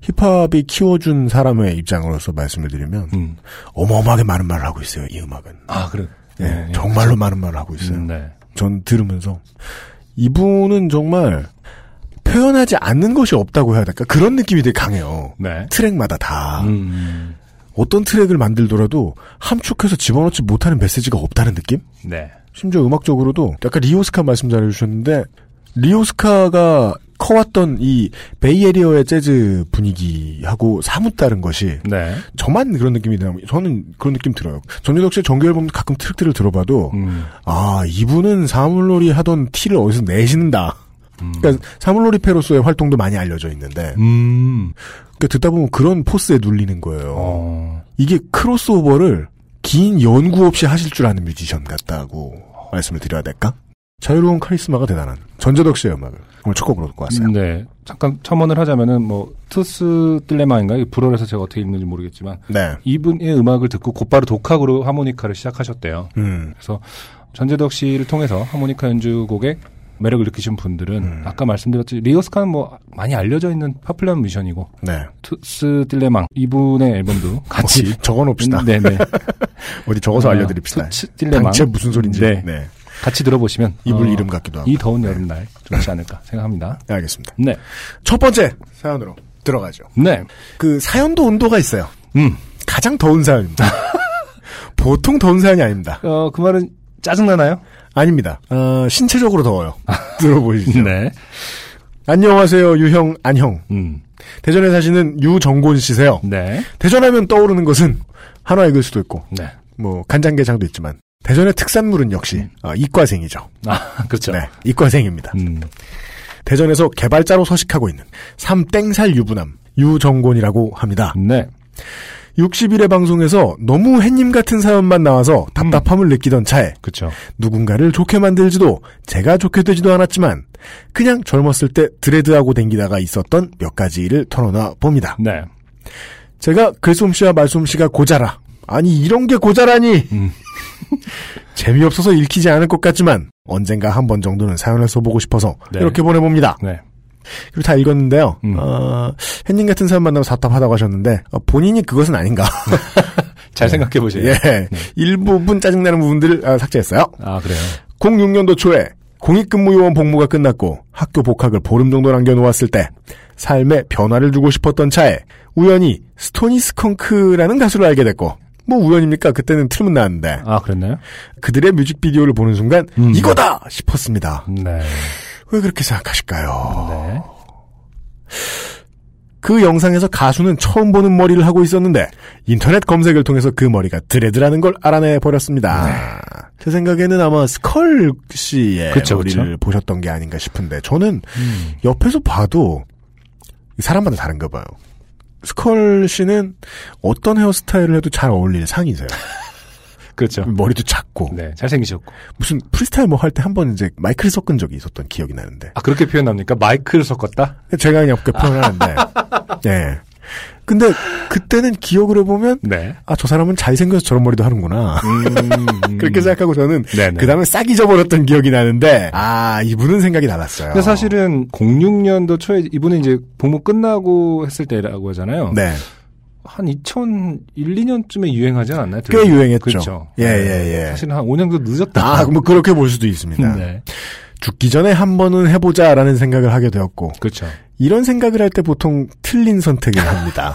힙합이 키워준 사람의 입장으로서 말씀을 드리면 음. 어마어마하게 많은 말을 하고 있어요. 이 음악은. 아, 그래. 예, 네, 네. 정말로 많은 말을 하고 있어요. 음, 네. 전 들으면서 이분은 정말 표현하지 않는 것이 없다고 해야 될까? 그런 느낌이 되게 강해요. 네. 트랙마다 다. 음, 어떤 트랙을 만들더라도 함축해서 집어넣지 못하는 메시지가 없다는 느낌? 네. 심지어 음악적으로도 약간 리오스카 말씀 잘해주셨는데 리 오스카가 커왔던 이 Bay Area의 재즈 분위기하고 사뭇 다른 것이 네. 저만 그런 느낌이 나요. 저는 그런 느낌 들어요. 전제덕 씨의 정규 앨범 가끔 트랙들을 들어봐도 음, 아 이분은 사물놀이 하던 티를 어디서 내신다. 음. 그러니까 사물놀이 패로서의 활동도 많이 알려져 있는데 음. 그러니까 듣다 보면 그런 포스에 눌리는 거예요. 어, 이게 크로스오버를 긴 연구 없이 하실 줄 아는 뮤지션 같다고 말씀을 드려야 될까? 자유로운 카리스마가 대단한 전제덕 씨의 음악을 오늘 첫 곡으로 듣고 왔어요. 네. 잠깐 첨언을 하자면은 뭐 투스 딜레마인가 이 불어에서 제가 어떻게 읽는지 모르겠지만 네. 이분의 음악을 듣고 곧바로 독학으로 하모니카를 시작하셨대요. 음. 그래서 전제덕 씨를 통해서 하모니카 연주곡에 매력을 느끼신 분들은 음. 아까 말씀드렸듯이 리 오스카는 뭐 많이 알려져 있는 popular 뮤지션이고 네. 투스 딜레망 이분의 앨범도 같이 어디 적어놓읍시다. 음, 네네 어디 적어서 어, 알려드립시다. 투스 딜레망 당체 무슨 소린지. 네. 네. 같이 들어보시면 이불 어, 이름 같기도 하고. 이 더운 여름날 좋지 않을까 생각합니다. 네, 알겠습니다. 네, 첫 번째 사연으로 들어가죠. 네, 그 사연도 온도가 있어요. 음, 가장 더운 사연입니다. 보통 더운 사연이 아닙니다. 어, 그 말은 짜증 나나요? 아닙니다. 어, 신체적으로 더워요. 들어보시죠. 네, 안녕하세요, 유형, 안형. 음, 대전에 사시는 유정곤 씨세요. 네, 대전하면 떠오르는 것은 한화이글 수도 있고, 네, 뭐 간장게장도 있지만 대전의 특산물은 역시 어, 이과생이죠. 아, 그렇죠. 네, 이과생입니다. 음, 대전에서 개발자로 서식하고 있는 삼땡살 유부남 유정곤이라고 합니다. 네, 60일의 방송에서 너무 햇님 같은 사연만 나와서 답답함을 느끼던 차에 그쵸. 누군가를 좋게 만들지도 제가 좋게 되지도 않았지만 그냥 젊었을 때 드레드하고 댕기다가 있었던 몇 가지 일을 털어놔 봅니다. 네. 제가 글솜씨와 말솜씨가 고자라 아니 이런 게 고자라니 음. 재미없어서 읽히지 않을 것 같지만 언젠가 한 번 정도는 사연을 써보고 싶어서 네. 이렇게 보내봅니다. 네. 그리고 다 읽었는데요. 음. 어, 햇님 같은 사연 만나면 답답하다고 하셨는데 어, 본인이 그것은 아닌가. 잘 생각해 보세요. 예. 일부분 짜증나는 부분들을 아, 삭제했어요. 아, 그래요. 06년도 초에 공익근무요원 복무가 끝났고 학교 복학을 보름 정도 남겨놓았을 때 삶에 변화를 주고 싶었던 차에 우연히 스토니 스컹크라는 가수를 알게 됐고 뭐 우연입니까? 그때는 틀면 나왔는데 아, 그랬나요? 그들의 뮤직비디오를 보는 순간 음. 이거다 싶었습니다. 네. 왜 그렇게 생각하실까요? 네. 그 영상에서 가수는 처음 보는 머리를 하고 있었는데 인터넷 검색을 통해서 그 머리가 드레드라는 걸 알아내 버렸습니다. 제 생각에는 아마 스컬 씨의 네. 그쵸, 머리를 그쵸. 보셨던 게 아닌가 싶은데 저는 음. 옆에서 봐도 사람마다 다른가 봐요. 스컬 씨는 어떤 헤어스타일을 해도 잘 어울릴 상이세요. 그렇죠. 머리도 작고 네. 잘생기셨고. 무슨 프리스타일 뭐 할 때 한 번 이제 마이크를 섞은 적이 있었던 기억이 나는데 아, 그렇게 표현합니까? 마이크를 섞었다? 제가 그냥 그렇게 표현하는데 예. 근데 그때는 기억을 해보면 네. 아저 사람은 잘생겨서 저런 머리도 하는구나 음, 그렇게 생각하고 저는 네네. 그 다음에 싹 잊어버렸던 기억이 나는데 아 이분은 생각이 달랐어요. 근데 사실은 06년도 초에 이분은 이제 복무 끝나고 했을 때라고 하잖아요. 네. 한 2001, 2년쯤에 유행하지 않았나요? 꽤 유행했죠. 그렇죠. 예, 예, 예. 사실은 한 5년 정도 늦었다. 아, 뭐 그렇게 볼 수도 있습니다. 네. 죽기 전에 한 번은 해보자라는 생각을 하게 되었고 그렇죠. 이런 생각을 할 때 보통 틀린 선택을 합니다.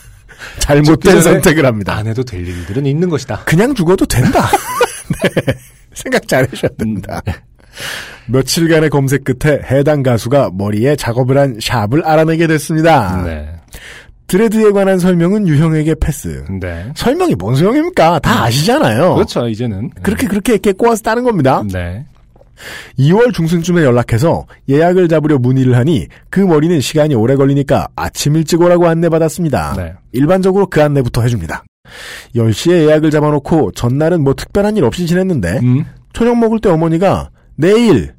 잘못된 선택을 합니다. 안 해도 될 일들은 있는 것이다. 그냥 죽어도 된다. 네. 생각 잘 하셔야 됩니다. 며칠간의 검색 끝에 해당 가수가 머리에 작업을 한 샵을 알아내게 됐습니다. 네. 드레드에 관한 설명은 유형에게 패스. 네. 설명이 뭔 소용입니까? 다 아시잖아요. 그렇죠, 이제는. 그렇게 그렇게 이렇게 꼬아서 따는 겁니다. 네. 2월 중순쯤에 연락해서 예약을 잡으려 문의를 하니 그 머리는 시간이 오래 걸리니까 아침 일찍 오라고 안내받았습니다. 네. 일반적으로 그 안내부터 해줍니다. 10시에 예약을 잡아놓고 전날은 뭐 특별한 일 없이 지냈는데 음. 저녁 먹을 때 어머니가 내일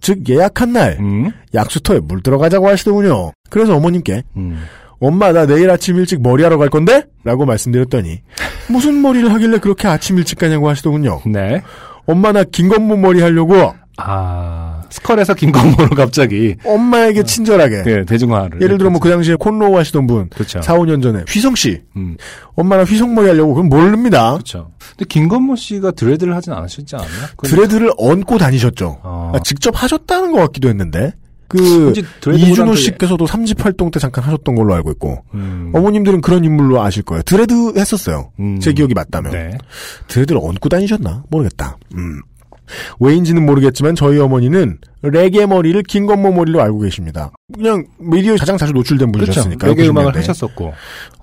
즉 예약한 날 음. 약수터에 물 들어가자고 하시더군요. 그래서 어머님께 음. 엄마 나 내일 아침 일찍 머리하러 갈 건데? 라고 말씀드렸더니 무슨 머리를 하길래 그렇게 아침 일찍 가냐고 하시더군요. 네. 엄마 나 김건모 머리 하려고 아, 스컬에서 김건모로 갑자기, 엄마에게 친절하게 네, 대중화를. 예를 들어 뭐 그 당시에 cornrow 하시던 분 그렇죠. 4, 5년 전에 휘성 씨 음, 엄마나 휘성 머리 하려고 그럼 모릅니다. 그렇죠. 근데 김건모 씨가 dread를 하진 않으셨지 않나요? 그건- dread를 얹고 다니셨죠. 어. 아, 직접 하셨다는 것 같기도 했는데 그 이준호 또- 씨께서도 3집 활동 때 잠깐 하셨던 걸로 알고 있고 음, 어머님들은 그런 인물로 아실 거예요. dread 했었어요. 음. 제 기억이 맞다면 네. dread를 얹고 다니셨나 모르겠다. 음. 왜인지는 모르겠지만 저희 어머니는 레게 머리를 김건모 머리로 알고 계십니다. 그냥 미디어에 가장 자주 노출된 그렇죠. 분이셨으니까. 레게 음악을 90년대. 하셨었고.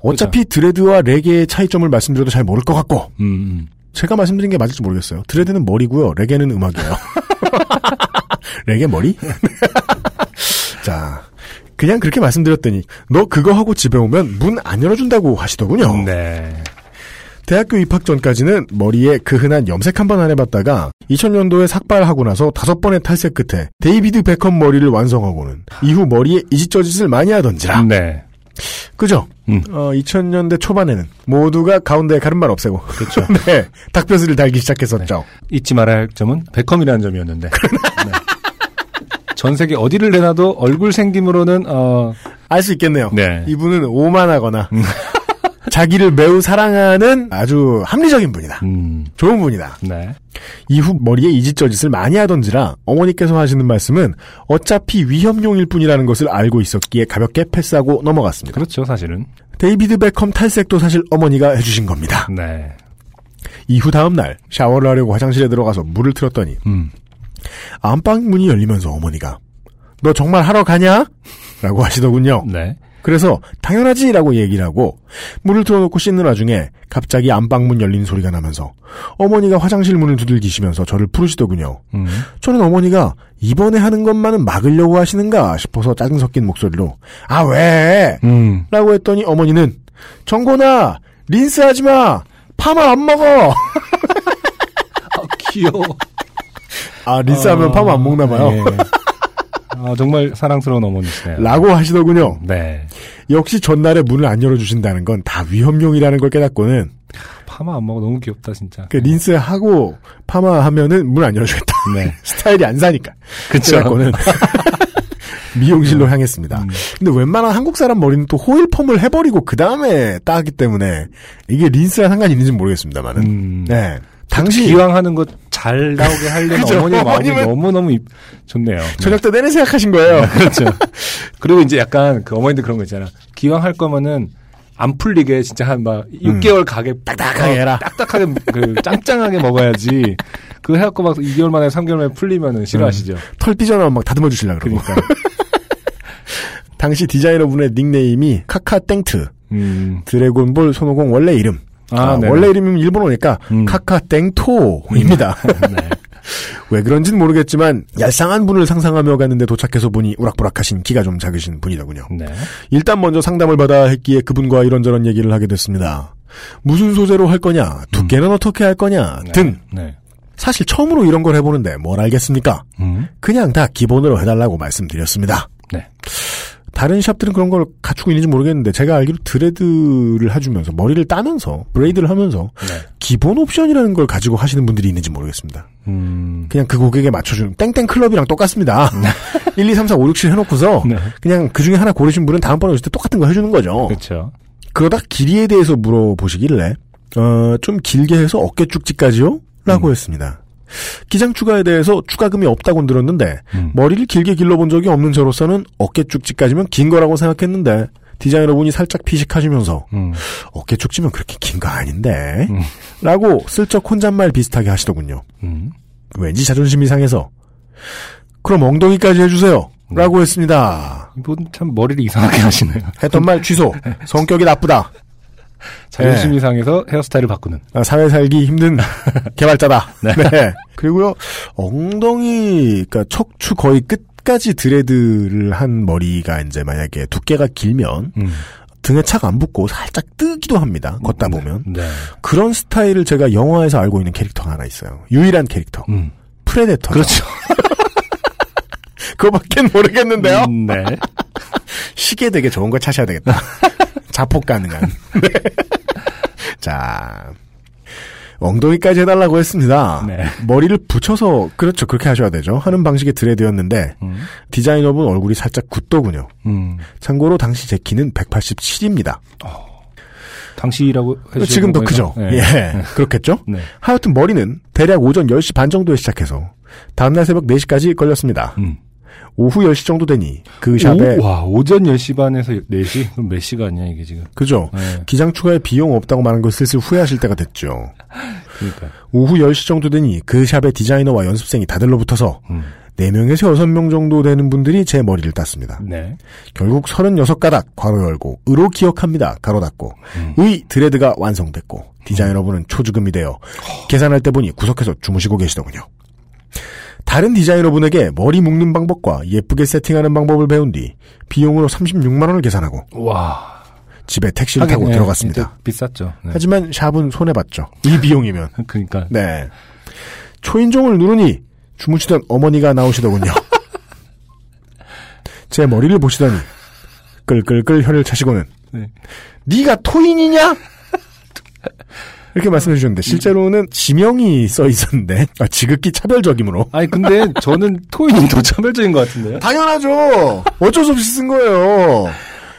어차피 dread와 레게의 차이점을 말씀드려도 잘 모를 것 같고 음, 음. 제가 말씀드린 게 맞을지 모르겠어요. dread는 머리고요. 레게는 음악이에요. 레게 머리? 자, 그냥 그렇게 말씀드렸더니 너 그거 하고 집에 오면 문 안 열어준다고 하시더군요. 네. 대학교 입학 전까지는 머리에 그 흔한 염색 한 번 안 해봤다가 2000년도에 삭발하고 나서 다섯 번의 탈색 끝에 데이비드 베컴 머리를 완성하고는 이후 머리에 이짓저짓을 많이 하던지라. 네. 그죠? 음. 어, 2000년대 초반에는 모두가 가운데에 가른말 없애고. 그렇죠. 네. 닭뼈슬을 달기 시작했었죠. 잊지 말아야 할 점은 베컴이라는 점이었는데. 네. 전 세계 어디를 내놔도 얼굴 생김으로는 어 알 수 있겠네요. 네. 이분은 오만하거나 자기를 매우 사랑하는 아주 합리적인 분이다. 음, 좋은 분이다. 네. 이후 머리에 이짓저짓을 많이 하던지라 어머니께서 하시는 말씀은 어차피 위협용일 뿐이라는 것을 알고 있었기에 가볍게 패스하고 넘어갔습니다. 그렇죠, 사실은. 데이비드 베컴 탈색도 사실 어머니가 해주신 겁니다. 네. 이후 다음 날 샤워를 하려고 화장실에 들어가서 물을 틀었더니 음. 안방 문이 열리면서 어머니가 너 정말 하러 가냐? 라고 하시더군요. 네. 그래서 당연하지라고 얘기를 하고 물을 틀어놓고 씻는 와중에 갑자기 안방문 열리는 소리가 나면서 어머니가 화장실 문을 두들기시면서 저를 부르시더군요. 음. 저는 어머니가 이번에 하는 것만은 막으려고 하시는가 싶어서 짜증 섞인 목소리로 아 왜? 음. 라고 했더니 어머니는 정곤아 린스 하지 마! 파마 안 먹어! 아, 귀여워. 아, 린스 하면 파마 안 먹나 봐요. 네. 아, 정말 사랑스러운 어머니시네요. 라고 하시더군요. 네. 역시 전날에 문을 안 열어주신다는 건 다 위험용이라는 걸 깨닫고는 파마 안 먹어 너무 귀엽다 진짜. 그 린스 하고 파마 하면은 문 안 열어주겠다. 네. 스타일이 안 사니까. 그쵸. 그래갖고는 미용실로 향했습니다. 음. 근데 웬만한 한국 사람 머리는 또 호일 펌을 해버리고 그 다음에 따기 때문에 이게 린스랑 상관이 있는지 는 모르겠습니다만은. 음. 네. 당시 기왕 하는 거 잘 나오게 하려는 그죠. 어머니 마음이 너무너무 입- 좋네요. 저녁 때 내내 생각하신 거예요. 그렇죠. 그리고 이제 약간 그 어머니들 그런 거 있잖아. 기왕 할 거면은 안 풀리게 진짜 한 막 6개월 가게 딱딱하게 어, 해라. 딱딱하게 그 짱짱하게 먹어야지. 그거 해갖고 막 2개월 만에 3개월 만에 풀리면은 싫어하시죠. 털 삐져나오면 막 다듬어 주시려고 그러고. 그러니까. 당시 디자이너분의 닉네임이 카카 땡트. 음. 드래곤볼 손오공 원래 이름. 아, 아. 원래 이름은 일본어니까 음. 카카땡토입니다. 네. 왜 그런지는 모르겠지만 얄쌍한 분을 상상하며 갔는데 도착해서 보니 우락부락하신 키가 좀 작으신 분이더군요. 네. 일단 먼저 상담을 받아 했기에 그분과 이런저런 얘기를 하게 됐습니다. 무슨 소재로 할 거냐, 두께는 어떻게 할 거냐 네. 등 네. 사실 처음으로 이런 걸 해보는데 뭘 알겠습니까? 음. 그냥 다 기본으로 해달라고 말씀드렸습니다. 네. 다른 샵들은 그런 걸 갖추고 있는지 모르겠는데 제가 알기로 드레드를 해주면서 머리를 따면서 브레이드를 하면서 네. 기본 옵션이라는 걸 가지고 하시는 분들이 있는지 모르겠습니다. 음. 그냥 그 고객에 맞춰주는 땡땡 클럽이랑 똑같습니다. 1, 2, 3, 4, 5, 6, 7 해놓고서 네. 그냥 그 중에 하나 고르신 분은 다음번에 오실 때 똑같은 거 해주는 거죠. 그렇죠. 그러다 길이에 대해서 물어보시길래 어, 좀 길게 해서 어깨 쭉지까지요? 라고 했습니다. 기장 추가에 대해서 추가금이 없다고 들었는데 음. 머리를 길게 길러본 적이 없는 저로서는 어깨 쭉지까지면 긴 거라고 생각했는데 디자이너분이 살짝 피식하시면서 음. 어깨 쭉지면 그렇게 긴 거 아닌데 음. 라고 슬쩍 혼잣말 비슷하게 하시더군요. 음. 왠지 자존심이 상해서 그럼 엉덩이까지 해주세요. 네. 라고 했습니다. 이분 참 머리를 이상하게 하시네요. 했던 말 취소. 성격이 나쁘다. 자존심이 상해서 헤어스타일을 바꾸는. 아, 사회 살기 힘든 개발자다. 네. 네. 그리고요, 엉덩이, 그니까 척추 거의 끝까지 드레드를 한 머리가 이제 만약에 두께가 길면 음. 등에 착 안 붙고 살짝 뜨기도 합니다. 걷다 보면. 네. 그런 스타일을 제가 영화에서 알고 있는 캐릭터가 하나 있어요. 유일한 캐릭터. 음. 프레데터. 그렇죠. 그거밖엔 모르겠는데요. 음, 네. 시계 되게 좋은 거 차셔야 되겠다. 자폭 가능한. 네. 자, 엉덩이까지 해달라고 했습니다. 네. 머리를 붙여서 그렇죠 그렇게 하셔야 되죠. 하는 방식의 dread였는데 음. 디자이너분 얼굴이 살짝 굳더군요. 음. 참고로 당시 제 키는 187입니다. 당시라고 해주신 지금 더 거에서? 크죠. 네. 예, 그렇겠죠. 네. 하여튼 머리는 대략 오전 10시 반 정도에 시작해서 다음날 새벽 4시까지 걸렸습니다. 음. 오후 10시 정도 되니 그 샵에 오, 와, 오전 10시 반에서 4시? 그럼 몇 시간이야, 이게 지금? 그죠. 네. 기장 추가에 비용 없다고 말한 걸 슬슬 후회하실 때가 됐죠. 그러니까. 오후 10시 정도 되니 그 샵의 디자이너와 연습생이 다 들러붙어서 음. 4명에서 6명 정도 되는 분들이 제 머리를 땄습니다. 네. 결국 36가닥 괄호 열고 으로 기억합니다. 가로 닫고 음. 의 드레드가 완성됐고 디자이너분은 초주금이 되어 계산할 때 보니 구석에서 주무시고 계시더군요. 다른 디자이너분에게 머리 묶는 방법과 예쁘게 세팅하는 방법을 배운 뒤 비용으로 36만 원을 계산하고 와. 집에 택시를 하긴, 타고 네, 들어갔습니다. 비쌌죠. 네. 하지만 샵은 손해 봤죠. 이 비용이면. 그러니까. 네. 초인종을 누르니 주무시던 어머니가 나오시더군요. 제 머리를 보시더니 끌끌끌 혀를 차시고는 네. 네가 토인이냐? 이렇게 말씀해 주셨는데 실제로는 지명이 써 있었는데 아, 지극히 차별적이므로 아니, 근데 저는 토인이 더 차별적인 것 같은데요? 당연하죠. 어쩔 수 없이 쓴 거예요.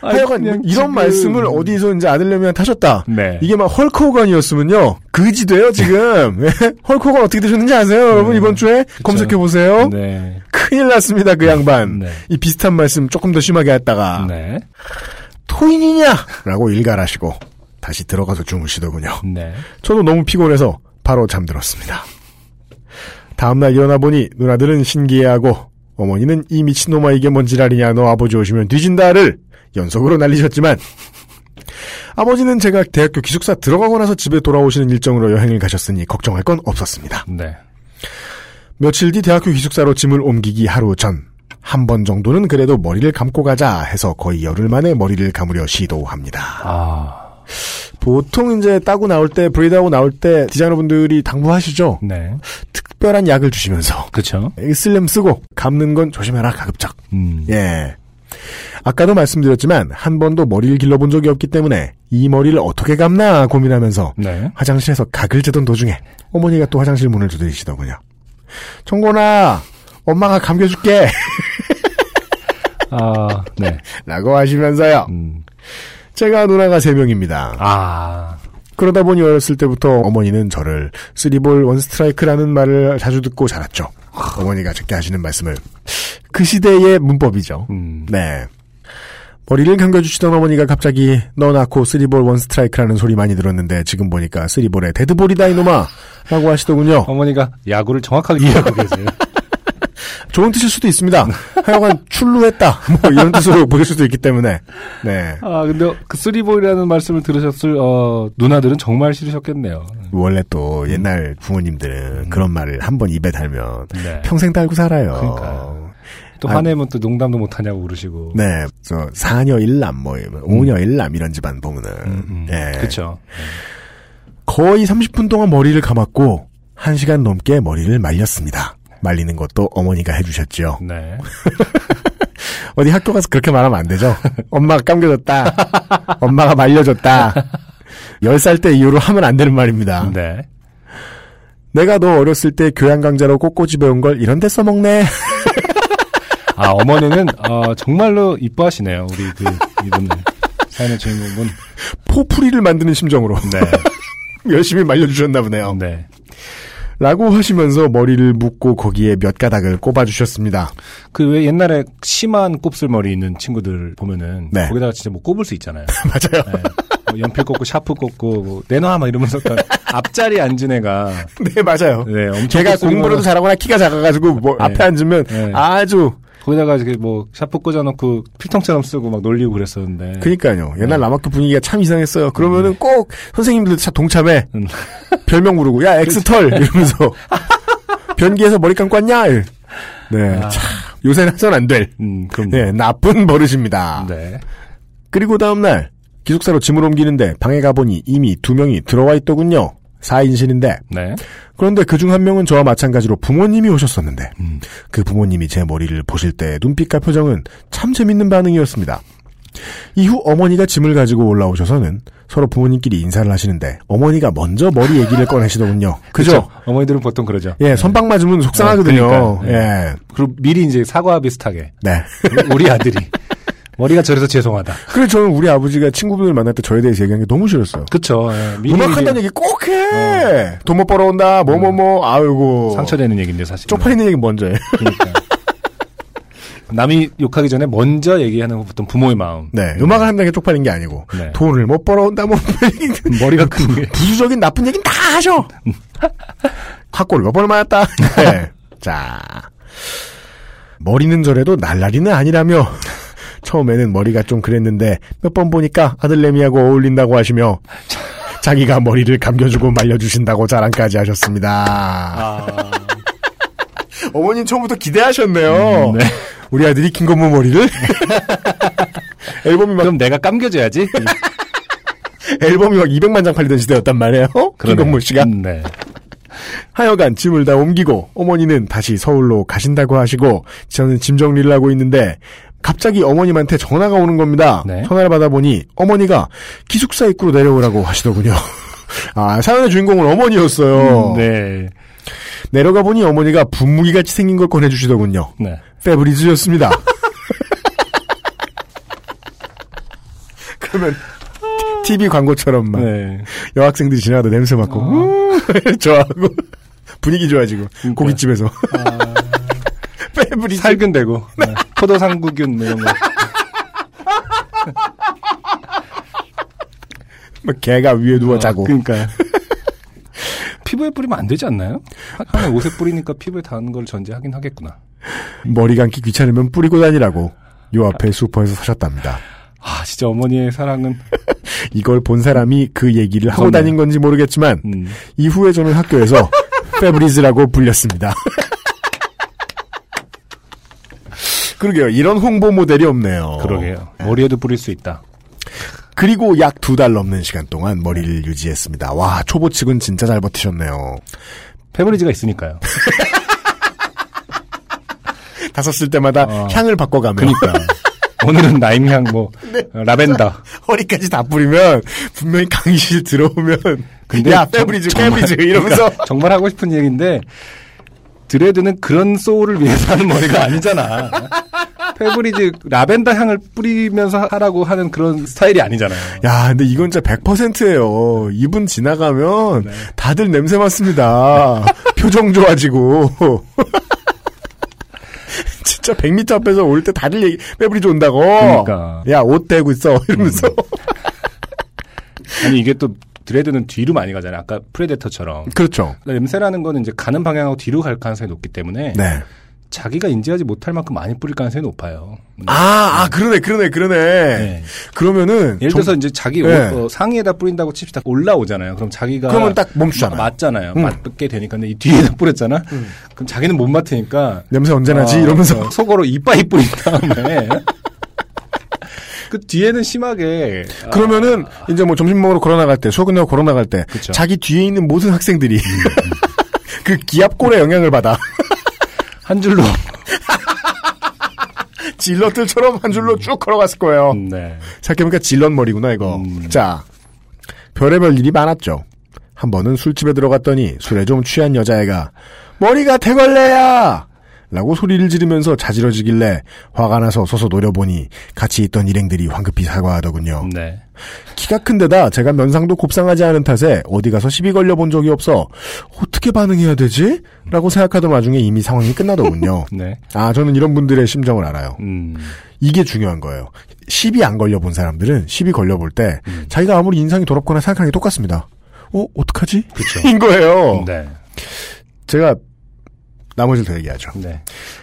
아니, 하여간 이런 지금- 말씀을 어디서 이제 아들내미한테 하셨다. 네. 이게 막 헐크 호건이었으면요. 그지 돼요, 지금. 예? 헐크 호건 어떻게 되셨는지 아세요? 여러분, 이번 주에 검색해보세요. 네. 큰일 났습니다, 그 양반. 네. 이 비슷한 말씀 조금 더 심하게 했다가. 네. 토인이냐? 라고 일갈하시고, 다시 들어가서 주무시더군요. 네. 저도 너무 피곤해서 바로 잠들었습니다. 다음날 일어나 보니 누나들은 신기해하고, 어머니는 이 미친놈아 이게 뭔 지랄이냐, 너 아버지 오시면 뒤진다를 연속으로 날리셨지만, 아버지는 제가 대학교 기숙사 들어가고 나서 집에 돌아오시는 일정으로 여행을 가셨으니 걱정할 건 없었습니다. 네. 며칠 뒤 대학교 기숙사로 짐을 옮기기 하루 전, 한 번 정도는 그래도 머리를 감고 가자 해서 거의 열흘 만에 머리를 감으려 시도합니다. 아. 보통 이제 따고 나올 때 브레이드하고 나올 때 디자이너분들이 당부하시죠. 네. 특별한 약을 주시면서 그쵸. 슬램 쓰고 감는 건 조심해라 가급적. 음. 예. 아까도 말씀드렸지만 한 번도 머리를 길러본 적이 없기 때문에 이 머리를 어떻게 감나 고민하면서 네. 화장실에서 각을 재던 도중에 어머니가 또 화장실 문을 두드리시더군요. 청곤아, 엄마가 감겨줄게. 아, 네. 라고 하시면서요. 음. 제가 누나가 세 명입니다. 아, 그러다 보니 어렸을 때부터 어머니는 저를 쓰리볼 원스트라이크라는 말을 자주 듣고 자랐죠. 어머니가 적게 하시는 말씀을. 그 시대의 문법이죠. 음. 네. 머리를 감겨주시던 어머니가 갑자기 너 낳고 three 볼 one 스트라이크라는 소리 많이 들었는데 지금 보니까 three 볼의 데드볼이다 이놈아 라고 하시더군요. 어머니가 야구를 정확하게 이해하고 계세요. 좋은 뜻일 수도 있습니다. 하여간 출루했다 뭐 이런 뜻으로 보일 수도 있기 때문에 네 아, 근데 그 three 볼이라는 말씀을 들으셨을, 어, 누나들은 정말 싫으셨겠네요. 원래 또 옛날 부모님들은 그런 말을 한 번 입에 달면 네. 평생 달고 살아요. 그러니까요. 또 아, 화내면 또 농담도 못하냐고 그러시고. 네, 저 사녀 일남 뭐 오녀 일남 이런 집안 보면은 음, 음. 예. 그쵸. 거의 30분 동안 머리를 감았고 1시간 넘게 머리를 말렸습니다. 말리는 것도 어머니가 해주셨죠. 네. 어디 학교 가서 그렇게 말하면 안 되죠. 엄마가 감겨줬다. 엄마가 말려줬다. 10살 때 이후로 하면 안 되는 말입니다. 네. 내가 너 어렸을 때 교양 강좌로 꽃꽂이 배운 걸 이런 데 써먹네. 아, 어머니는, 어, 정말로 이뻐하시네요. 우리 그, 이분을. 사연의 주인공분. 포풀이를 만드는 심정으로 네. 열심히 말려주셨나 보네요. 네. 라고 하시면서 머리를 묶고 거기에 몇 가닥을 꼽아주셨습니다. 그 왜 옛날에 심한 곱슬머리 있는 친구들 보면은. 네. 거기다가 진짜 뭐 꼽을 수 있잖아요. 맞아요. 네. 뭐 연필 꽂고 샤프 꽂고 뭐 내놔 막 이러면서 그 앞자리 앉은 애가 네, 맞아요. 네 엄청 제가 공부라도 잘하거나 키가 작아가지고 뭐 네. 앞에 앉으면 네. 아주 거기다가 이렇게 뭐 샤프 꽂아놓고 필통처럼 쓰고 막 놀리고 그랬었는데 그니까요. 옛날 네. 남학교 분위기가 참 이상했어요. 그러면은 꼭 선생님들 차 동참해. 음. 별명 부르고, 야, 엑스털! 이러면서. 변기에서 머리 감고 왔냐? 네. 아. 참, 요새는 해선 안 될. 음 그럼 네, 나쁜 버릇입니다. 네. 그리고 다음날, 기숙사로 짐을 옮기는데 방에 가보니 이미 두 명이 들어와 있더군요. 4인실인데. 네. 그런데 그 중 한 명은 저와 마찬가지로 부모님이 오셨었는데, 음. 그 부모님이 제 머리를 보실 때 눈빛과 표정은 참 재밌는 반응이었습니다. 이후 어머니가 짐을 가지고 올라오셔서는 서로 부모님끼리 인사를 하시는데 어머니가 먼저 머리 얘기를 꺼내시더군요. 그죠? 어머니들은 보통 그러죠. 예, 선빵 맞으면 속상하거든요. 어, 그러니까요. 예. 그리고 미리 이제 사과 비슷하게 네. 우리 아들이 머리가 저래서 죄송하다. 그래서 저는 우리 아버지가 친구분을 만날 때 저에 대해서 얘기한 게 너무 싫었어요. 그쵸. 예, 미리 음악 한다는 얘기 꼭 해! 돈못 벌어온다, 뭐뭐뭐, 아이고. 상처되는 얘기인데 사실. 쪽팔리는 얘기 먼저 해. 그러니까. 남이 욕하기 전에 먼저 얘기하는 보통 부모의 마음. 네. 음악을 한다는 게 쪽팔린 게 아니고. 네. 돈을 못 벌어온다, 뭐. 머리가 큰 게. 부수적인 나쁜 얘기는 다 하셔. 번을 맞았다. 네. 자, 머리는 저래도 날라리는 아니라며 처음에는 머리가 좀 그랬는데 몇 번 보니까 아들내미하고 어울린다고 하시며 자기가 머리를 감겨주고 말려주신다고 자랑까지 하셨습니다. 아, 어머님 처음부터 기대하셨네요. 네. 우리 아들이 김건모 머리를 앨범이 막 그럼 내가 감겨줘야지. 앨범이 막 200만 장 팔리던 시대였단 말이에요. 김건모 씨가. 음, 네. 하여간 짐을 다 옮기고 어머니는 다시 서울로 가신다고 하시고 저는 짐 정리를 하고 있는데 갑자기 어머님한테 전화가 오는 겁니다. 네. 전화를 받아보니 어머니가 기숙사 입구로 내려오라고 하시더군요. 아 사연의 주인공은 어머니였어요. 음, 네. 내려가 보니 어머니가 분무기 같이 생긴 걸 꺼내주시더군요. 네. 페브리즈였습니다. 그러면 TV 광고처럼 막 네. 여학생들이 지나가다 냄새 맡고 음, 좋아하고 분위기 좋아지고 그러니까. 고깃집에서 페 브리즈 살균 되고. 네. 포도상구균 뭐 이런 거. 막 개가 위에 누워 자고 그러니까. 피부에 뿌리면 안 되지 않나요? 하나 옷에 뿌리니까 피부에 닿는 걸 전제하긴 하겠구나. 머리 감기 귀찮으면 뿌리고 다니라고 요 앞에 슈퍼에서 사셨답니다. 아, 진짜 어머니의 사랑은, 이걸 본 사람이 그 얘기를 하고 무섭네요. 다닌 건지 모르겠지만 음, 이후에 저는 학교에서 페브리즈라고 불렸습니다. 그러게요. 이런 홍보 모델이 없네요. 그러게요. 머리에도 뿌릴 수 있다. 그리고 약 두 달 넘는 시간 동안 머리를 유지했습니다. 와, 초보 측은 진짜 잘 버티셨네요. 페브리즈가 있으니까요. 다섯 쓸 때마다 어. 향을 바꿔가며 그니까. 오늘은 라임향, 뭐, 어, 라벤더. 허리까지 다 뿌리면 분명히 강의실 들어오면 근데 야, 정- 페브리즈, 페브리즈 이러면서 그러니까 정말 하고 싶은 얘기인데 dread는 그런 소울을 위해서 하는 머리가 아니잖아. 페브리즈 라벤더 향을 뿌리면서 하라고 하는 그런 스타일이 아니잖아요. 야, 근데 이건 진짜 100%예요. 이분 지나가면 네. 다들 냄새 맡습니다. 표정 좋아지고. 진짜 100m 앞에서 올 때 다들 얘기, 페브리즈 온다고. 그러니까. 음. 야, 옷 대고 있어. 이러면서. 아니 이게 또 dread는 뒤로 많이 가잖아요. 아까 프레데터처럼. 그렇죠. 냄새라는 거는 이제 가는 방향하고 뒤로 갈 가능성이 높기 때문에 네. 자기가 인지하지 못할 만큼 많이 뿌릴 가능성이 높아요. 아, 아, 그러네, 그러네, 그러네. 네. 그러면은. 예를 정- 들어서 이제 자기 네. 옷, 어, 상의에다 뿌린다고 칩시다. 올라오잖아요. 그럼 자기가 그러면 딱 멈추잖아. 마- 맞잖아요. 음. 맞게 되니까. 근데 이 뒤에다 뿌렸잖아. 그럼 자기는 못 맡으니까 냄새 언제 나지? 어, 이러면서. 어, 속으로 이빠이 뿌린 다음에 그 뒤에는 심하게 아, 그러면은 이제 뭐 점심 먹으러 걸어 나갈 때, 수업 끝나고 걸어 나갈 때, 그쵸. 자기 뒤에 있는 모든 학생들이 그 기압골의 영향을 받아 한 줄로 질럿들처럼 한 줄로 쭉 걸어갔을 거예요. 네. 생각해보니까 질럿 머리구나 이거. 음. 자, 별의별 일이 많았죠. 한 번은 술집에 들어갔더니 술에 좀 취한 여자애가 머리가 대걸레야! 라고 소리를 지르면서 자지러지길래 화가 나서 서서 노려보니 같이 있던 일행들이 황급히 사과하더군요. 네. 키가 큰 데다 제가 면상도 곱상하지 않은 탓에 어디 가서 시비 걸려본 적이 없어 어떻게 반응해야 되지? 라고 생각하던 와중에 이미 상황이 끝나더군요. 네. 아 저는 이런 분들의 심정을 알아요. 음. 이게 중요한 거예요. 시비 안 걸려본 사람들은 시비 걸려볼 때 음. 자기가 아무리 인상이 더럽거나 생각하는 게 똑같습니다. 어 어떡하지? 그쵸. 인 거예요. 네. 제가 나머지를 더 얘기하죠. 네.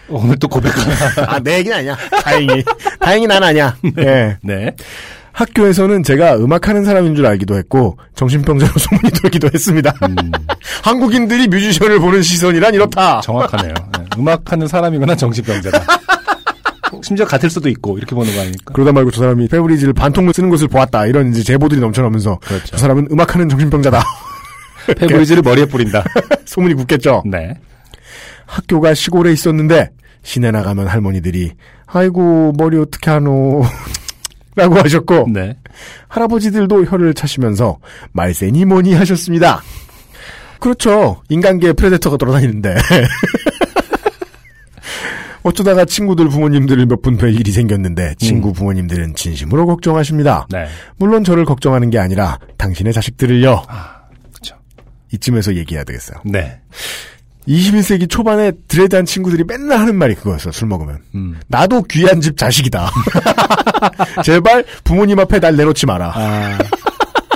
오늘 또 고백하나. 아 내 얘기는 아니야. 다행히 다행히 난 아니야. 예. 네. 학교에서는 제가 음악하는 사람인 줄 알기도 했고 정신병자로 소문이 돌기도 했습니다. 음, 한국인들이 뮤지션을 보는 시선이란 이렇다. 정확하네요. 네. 음악하는 사람이거나 정신병자다. 심지어 같을 수도 있고 이렇게 보는 거 아닙니까? 그러다 말고 저 사람이 페브리즈를 반통을 쓰는 것을 보았다. 이런 이제 제보들이 넘쳐나면서 그렇죠. 저 사람은 음악하는 정신병자다. 페브리즈를 머리에 뿌린다. 소문이 굳겠죠. 네. 학교가 시골에 있었는데 시내 나가면 할머니들이 아이고 머리 어떻게 하노 라고 하셨고 네. 할아버지들도 혀를 차시면서 말세니 뭐니 하셨습니다. 그렇죠. 인간계에 프레데터가 돌아다니는데 어쩌다가 친구들 부모님들을 몇 분 뵐 일이 생겼는데 친구 부모님들은 진심으로 걱정하십니다. 네. 물론 저를 걱정하는 게 아니라 당신의 자식들을요. 그렇죠. 이쯤에서 얘기해야 되겠어요. 네. 21세기 초반에 드레드한 친구들이 맨날 하는 말이 그거였어. 술 먹으면. 음. 나도 귀한 집 자식이다. 제발 부모님 앞에 날 내놓지 마라. 아,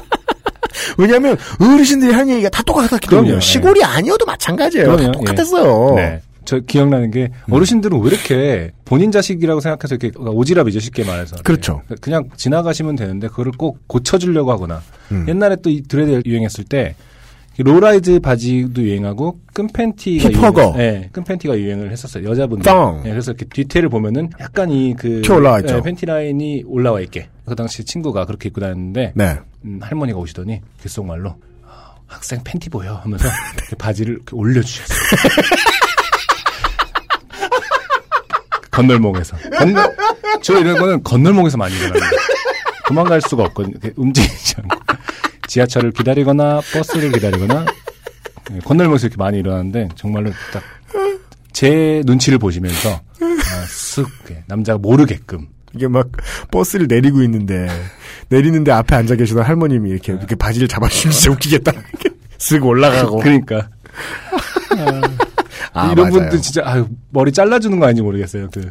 왜냐하면 어르신들이 하는 얘기가 다 똑같았거든요. 그럼요, 예. 시골이 아니어도 마찬가지예요. 다 그럼요, 똑같았어요. 네. 저 기억나는 게 어르신들은 왜 이렇게 본인 자식이라고 생각해서 이렇게 오지랖이죠 쉽게 말해서 그렇죠. 그냥 지나가시면 되는데 그거를 꼭 고쳐주려고 하거나 음. 옛날에 또 이 dread 유행했을 때 low-rise 바지도 유행하고 끈 팬티가 hip hugger. 유행, 네, 끈 팬티가 유행을 했었어요 여자분들. Thong. 네, 그래서 이렇게 뒤태를 보면은 약간 이그 올라와 있죠. 팬티 라인이 올라와 있게. 그 당시 친구가 그렇게 입고 다녔는데 네. 음, 할머니가 오시더니 귓속말로 아, 학생 팬티 보여 하면서 바지를 이렇게 올려주셨어요. 건널목에서. 건널, 저 이런 거는 건널목에서 많이 일어나요. 도망갈 수가 없거든요. 움직이지 않고. 지하철을 기다리거나 버스를 기다리거나 예, 건널목에서 이렇게 많이 일어나는데 정말로 딱 제 눈치를 보시면서 아, 쓱 예, 남자가 모르게끔 이게 막 버스를 내리고 있는데 내리는데 앞에 앉아 계시던 할머님이 이렇게 이렇게 바지를 잡아주시면 진짜 웃기겠다. 쓱 올라가고. 그러니까 아, 이런 맞아요. 분들 진짜 아유, 머리 잘라주는 거 아닌지 모르겠어요. 그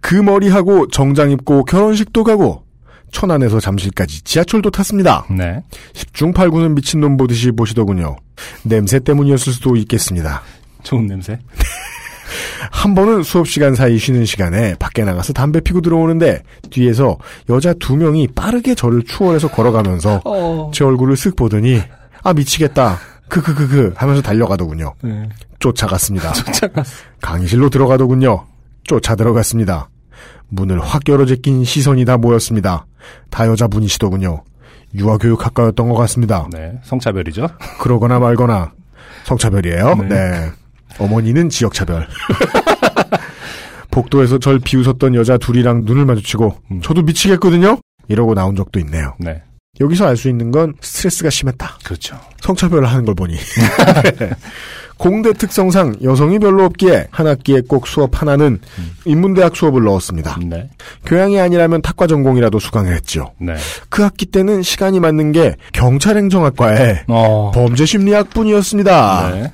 그 머리하고 정장 입고 결혼식도 가고 천안에서 잠실까지 지하철도 탔습니다. 네. 10중 8구는 미친놈 보듯이 보시더군요. 냄새 때문이었을 수도 있겠습니다. 좋은 냄새. 한 번은 수업 시간 사이 쉬는 시간에 밖에 나가서 담배 피고 들어오는데 뒤에서 여자 두 명이 빠르게 저를 추월해서 걸어가면서 어. 제 얼굴을 쓱 보더니 아 미치겠다 크크크크 하면서 달려가더군요. 네. 쫓아갔습니다. 쫓아갔어. 강의실로 들어가더군요. 쫓아 들어갔습니다. 문을 확 열어 제낀 시선이 다 모였습니다. 다 여자분이시더군요. 유아교육학과였던 것 같습니다. 네. 성차별이죠. 그러거나 말거나 성차별이에요. 네. 네. 어머니는 지역차별. 복도에서 절 비웃었던 여자 둘이랑 눈을 마주치고 음. 저도 미치겠거든요. 이러고 나온 적도 있네요. 네. 여기서 알 수 있는 건 스트레스가 심했다. 그렇죠. 성차별을 하는 걸 보니. 네. 공대 특성상 여성이 별로 없기에 한 학기에 꼭 수업 하나는 인문대학 수업을 넣었습니다. 네. 교양이 아니라면 탁과 전공이라도 수강을 했죠. 네. 그 학기 때는 시간이 맞는 게 경찰행정학과에 어. 범죄심리학분이었습니다. 네.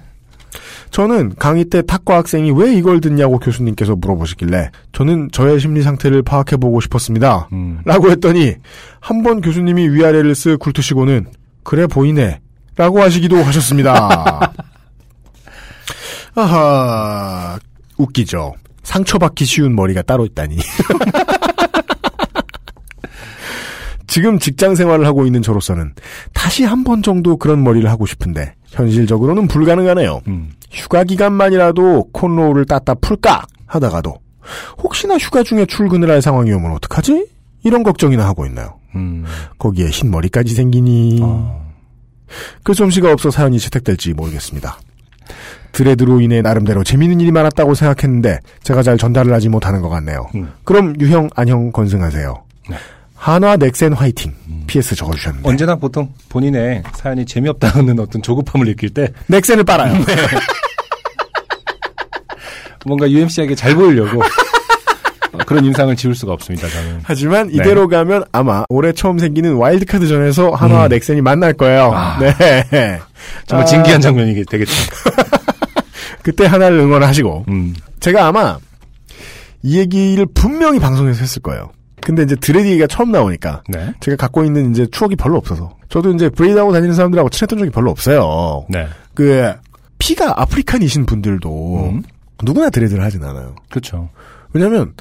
저는 강의 때 탁과 학생이 왜 이걸 듣냐고 교수님께서 물어보시길래 저는 저의 심리 상태를 파악해보고 싶었습니다. 음. 라고 했더니 한 번 교수님이 위아래를 쓱 굴투시고는 그래 보이네 라고 하시기도 하셨습니다. 아하 웃기죠. 상처받기 쉬운 머리가 따로 있다니. 지금 직장 생활을 하고 있는 저로서는 다시 한 번 정도 그런 머리를 하고 싶은데 현실적으로는 불가능하네요. 음. 휴가 기간만이라도 콘로우를 따따 풀까 하다가도 혹시나 휴가 중에 출근을 할 상황이 오면 어떡하지? 이런 걱정이나 하고 있나요? 음. 거기에 흰 머리까지 생기니 어. 그 솜씨가 없어 사연이 채택될지 모르겠습니다. 드레드로 인해 나름대로 재미있는 일이 많았다고 생각했는데 제가 잘 전달을 하지 못하는 것 같네요. 음. 그럼 유형 안형 건승하세요. 네. 한화 넥센 화이팅. PS 적어주셨는데 언제나 보통 본인의 사연이 재미없다는 어떤 조급함을 느낄 때 넥센을 빨아요. 뭔가 UMC에게 잘 보이려고 어, 그런 인상을 지울 수가 없습니다. 저는. 하지만 네. 이대로 가면 아마 올해 처음 생기는 와일드카드전에서 한화와 음. 넥센이 만날 거예요. 아. 네. 정말 아, 진기한 장면이 되겠죠. 그때 한화를 응원하시고 음. 제가 아마 이 얘기를 분명히 방송에서 했을 거예요. 근데 이제 dread 얘기가 처음 나오니까 네. 제가 갖고 있는 이제 추억이 별로 없어서 저도 이제 braid하고 다니는 사람들하고 친했던 적이 별로 없어요. 네. 그 피가 아프리칸이신 분들도 음. 누구나 드레드를 하진 않아요. 그렇죠. 왜냐하면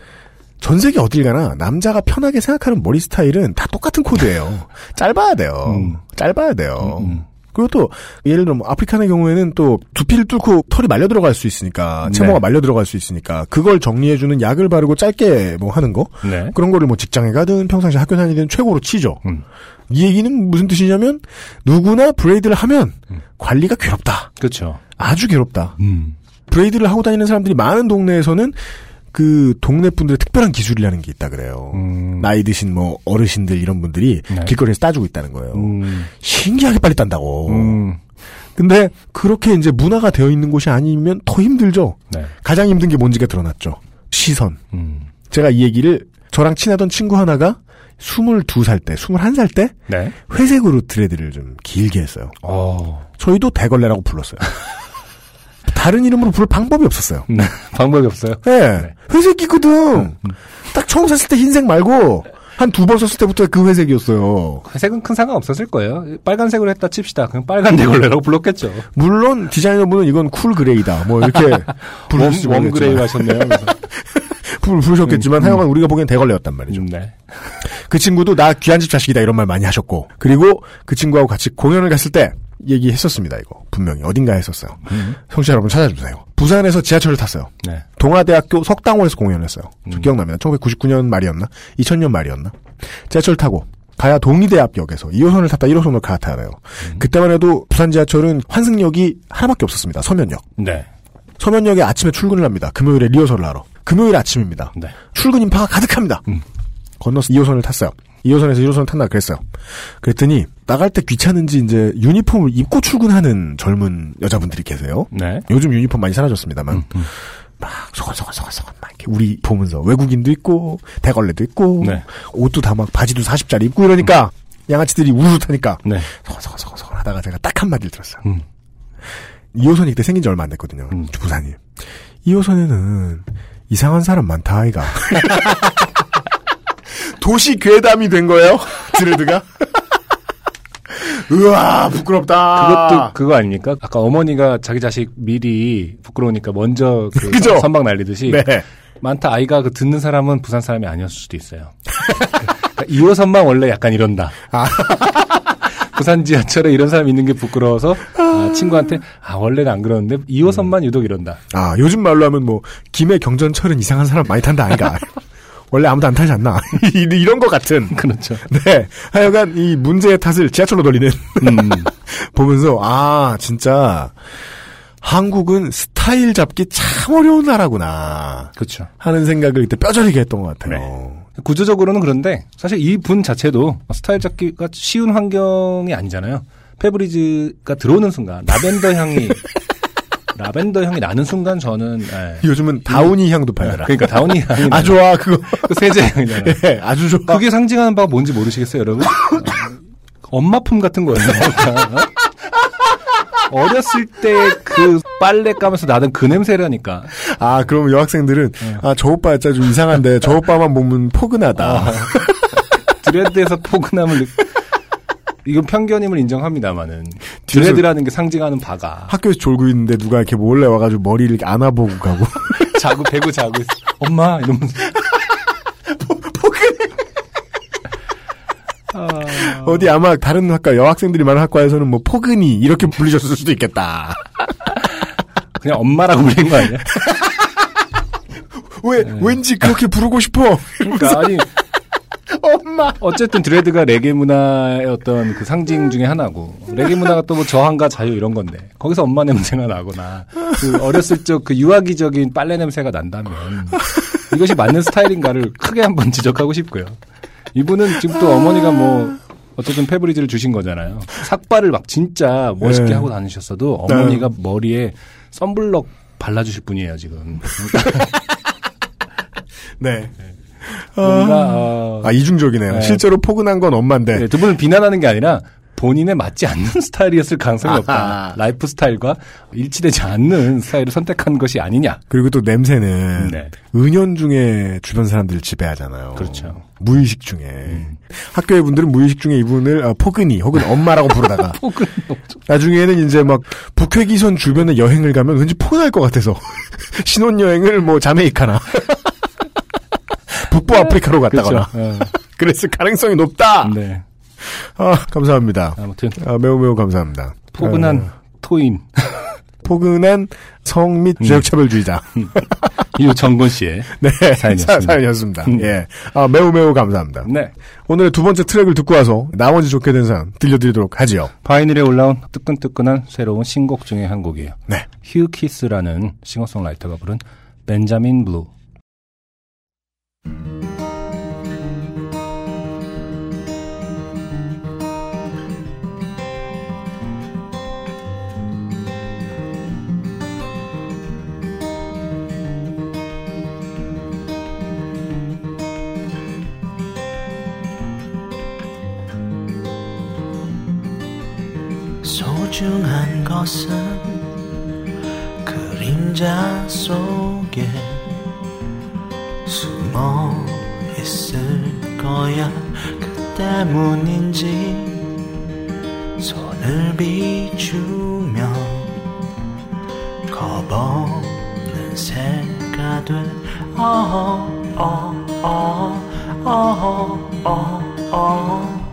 전 세계 어딜 가나 남자가 편하게 생각하는 머리 스타일은 다 똑같은 코드예요. 짧아야 돼요. 음. 짧아야 돼요. 음, 음. 그리고 또 예를 들어 뭐 아프리칸의 경우에는 또 두피를 뚫고 털이 말려 들어갈 수 있으니까 채모가 네. 말려 들어갈 수 있으니까 그걸 정리해 주는 약을 바르고 짧게 뭐 하는 거 네. 그런 거를 뭐 직장에 가든 평상시 학교 다니든 최고로 치죠. 음. 이 얘기는 무슨 뜻이냐면 누구나 braid를 하면 음. 관리가 괴롭다. 그렇죠. 아주 괴롭다. 음. braid를 하고 다니는 사람들이 많은 동네에서는 그 동네 분들의 특별한 기술이라는 게 있다 그래요. 음. 나이 드신 뭐 어르신들 이런 분들이 네. 길거리에서 따주고 있다는 거예요. 음. 신기하게 빨리 딴다고. 음. 근데 그렇게 이제 문화가 되어 있는 곳이 아니면 더 힘들죠. 네. 가장 힘든 게 뭔지가 드러났죠. 시선. 음. 제가 이 얘기를 저랑 친하던 친구 하나가 22살 때, 21살 때 네. 회색으로 dread를 좀 길게 했어요. 어. 저희도 대걸레라고 불렀어요. 다른 이름으로 부를 방법이 없었어요. 네. 방법이 없어요. 네. 네. 회색이거든. 딱 처음 샀을 때 흰색 말고 한 두 번 썼을 때부터 그 회색이었어요. 색은 큰 상관 없었을 거예요. 빨간색으로 했다 칩시다. 그냥 빨간 대걸레라고 불렀겠죠. 물론 디자이너분은 이건 cool gray다. 뭐 이렇게 warm, 부르실지 warm gray 하셨네요. 부르셨겠지만 음, 음. 하여간 우리가 보기엔 대걸레였단 말이죠. 음, 네. 그 친구도 나 귀한 집 자식이다 이런 말 많이 하셨고 그리고 그 친구하고 같이 공연을 갔을 때 얘기했었습니다 이거 분명히 어딘가에 했었어요 음. 청취자 여러분 찾아주세요 부산에서 지하철을 탔어요 네. 동아대학교 석당홀에서 공연을 했어요 저 음. 기억납니다 1999년 말이었나 2000년 말이었나 지하철 타고 가야 동의대 앞역에서 2호선을 탔다 1호선으로 갈아타야 돼요 음. 그때만 해도 부산 지하철은 환승역이 하나밖에 없었습니다 서면역 네. 서면역에 아침에 출근을 합니다 금요일에 리허설을 하러 금요일 아침입니다 네. 출근 인파가 가득합니다. 음. 건너서 2호선을 탔어요. 2호선에서 1호선을 탄다 그랬어요. 그랬더니 나갈 때 귀찮은지 이제 유니폼을 입고 출근하는 젊은 여자분들이 계세요. 네. 요즘 유니폼 많이 사라졌습니다만 음, 음. 막 소곤소곤소곤소곤 막 이렇게 우리 보면서 외국인도 있고 대걸레도 있고 네. 옷도 다 막 바지도 40짜리 입고 이러니까 양아치들이 우르르 타니까 네. 소곤소곤소곤 하다가 제가 딱 한마디를 들었어요. 음. 2호선이 그때 생긴 지 얼마 안 됐거든요. 음. 부산이. 2호선에는 이상한 사람 많다, 아이가. 도시 괴담이 된 거예요, 드레드가. 우와, 부끄럽다. 그것도 그거 아닙니까? 아까 어머니가 자기 자식 미리 부끄러우니까 먼저 그 그죠? 선박 날리듯이 네. 많다 아이가 그 듣는 사람은 부산 사람이 아니었을 수도 있어요. 그러니까 2호선만 원래 약간 이런다. 아. 부산 지하철에 이런 사람 있는 게 부끄러워서 아, 친구한테 아 원래는 안 그러는데 2호선만 유독 이런다. 아, 요즘 말로 하면 뭐, 김해 경전철은 이상한 사람 많이 탄다, 아이가. 원래 아무도 안 타지 않나. 이- 이런 것 같은. 그렇죠. 네. 하여간 이 문제의 탓을 지하철로 돌리는. 음. 보면서, 아, 진짜, 한국은 스타일 잡기 참 어려운 나라구나. 그렇죠. 하는 생각을 그때 뼈저리게 했던 것 같아요. 구조적으로는 그런데 사실 이 분 자체도 스타일 잡기가 쉬운 환경이 아니잖아요. 페브리즈가 들어오는 순간 라벤더 향이 라벤더 향이 나는 순간 저는 예. 요즘은 다우니 향도 팔더라. 그러니까 다운이 향이 아, 좋아, 그거. 그 세제 향이잖아요. 예, 아주 좋아. 그게 상징하는 바가 뭔지 모르시겠어요, 여러분? 엄마 품 같은 거예요. 그러니까. 어렸을 때 그 빨래 까면서 나던 그 냄새라니까. 아, 그럼 여학생들은, 네. 아, 저 오빠 진짜 좀 이상한데, 저 오빠만 보면 포근하다. 아. 드레드에서 포근함을 느... 이건 편견임을 인정합니다만은 드레드라는 게 상징하는 바가 학교에서 졸고 있는데 누가 이렇게 몰래 와가지고 머리를 이렇게 안아보고 가고. 자고 배고 자고 있어. 엄마 이러면서 아, 어디 아마 다른 학과, 여학생들이 많은 학과에서는 뭐 포근이 이렇게 불리셨을 수도 있겠다. 그냥 엄마라고 불린 거 아니야? 왜, 왠지 그렇게 부르고 싶어. 그러니까 아니 엄마. 어쨌든 드레드가 레게 문화의 어떤 그 상징 중에 하나고 레게 문화가 또 뭐 저항과 자유 이런 건데 거기서 엄마 냄새가 나거나 그 어렸을 적 그 유아기적인 빨래 냄새가 난다면 이것이 맞는 스타일인가를 크게 한번 지적하고 싶고요. 이분은 지금 또 어머니가 뭐 어쨌든 페브리즈를 주신 거잖아요. 삭발을 막 진짜 멋있게 네. 하고 다니셨어도 어머니가 머리에 썬블럭 발라주실 분이에요 지금. 그러니까 네. 뭔가 어, 아, 이중적이네요. 네. 실제로 포근한 건 엄마인데. 네, 두 분을 비난하는 게 아니라 본인에 맞지 않는 스타일이었을 가능성이 없다. 아하. 라이프 스타일과 일치되지 않는 스타일을 선택한 것이 아니냐. 그리고 또 냄새는 네. 은연 중에 주변 사람들을 지배하잖아요. 그렇죠. 음. 무의식 중에. 학교의 분들은 무의식 중에 이분을 아, 포근이 혹은 엄마라고 부르다가 혹은 나중에는 이제 막 북회기선 주변에 여행을 가면 왠지 포날 것 같아서 신혼 여행을 뭐 자메이카나 북부 아프리카로 갔다거나 그렇죠. 어, 그랬을 가능성이 높다. 네. 아, 감사합니다. 아무튼 아, 매우 매우 감사합니다. 포근한 어, 토인 포근한 성및 음. 지역차별주의자. 이정곤 씨의 네, 사연이었습니다. 사- 사연이었습니다. 음. 예, 아, 매우 매우 감사합니다. 네 오늘 두 번째 트랙을 듣고 와서 나머지 좋게 된 사연 들려드리도록 하지요. 바이닐에 올라온 뜨끈뜨끈한 새로운 신곡 중에 한 곡이에요. 네. 휴 키스라는 싱어송라이터가 부른 벤자민 블루. 소중한 것은 그림자 속에 숨어 있을 거야 그 때문인지 손을 비추며 겁없는 새가 돼 어, 어, 어, 어, 어, 어.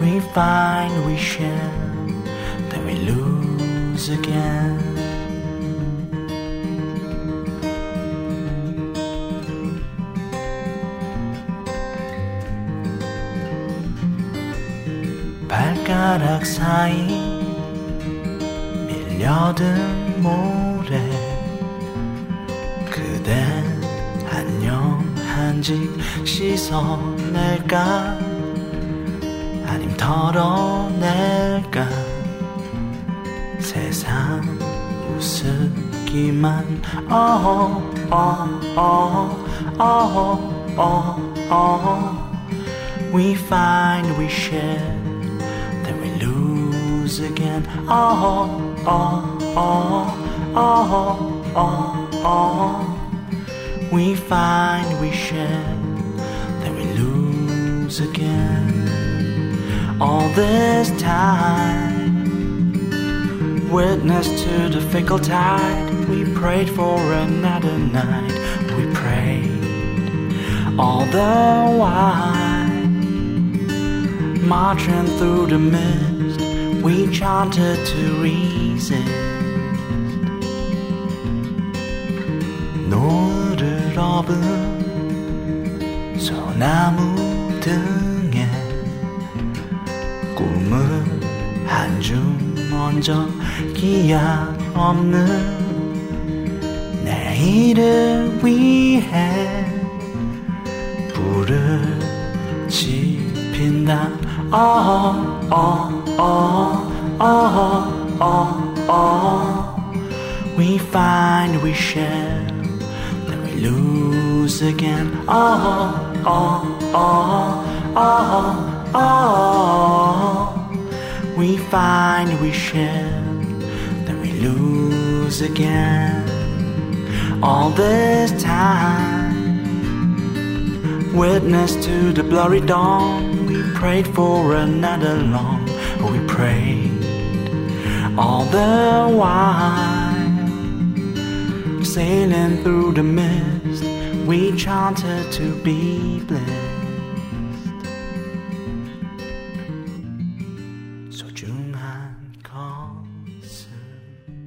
We find we share then we lose again. 발가락 사이 밀려든 모래. 그댄 안녕 한직 씻어낼까? 아님 털어낼까? 세상 우습기만. 어어 어어 어어 We find we share again. Oh, oh, oh, oh, oh, oh. We find we share, then we lose again. All this time, witness to the fickle tide. We prayed for another night. We prayed all the while, marching through the mist We chanted to resist. 노을을 업은 소나무 등에 꿈을 한줌 얹어 기약 없는. 내일을 위해 불을 지핀다. oh, oh, oh, oh, oh, oh. We find we share then we lose again oh, oh, oh, oh, oh. We find we share then we lose again all this time Witness to the blurry dawn, we prayed for another long, we prayed all the while. Sailing through the mist, we chanted to be blessed. 소중한 것은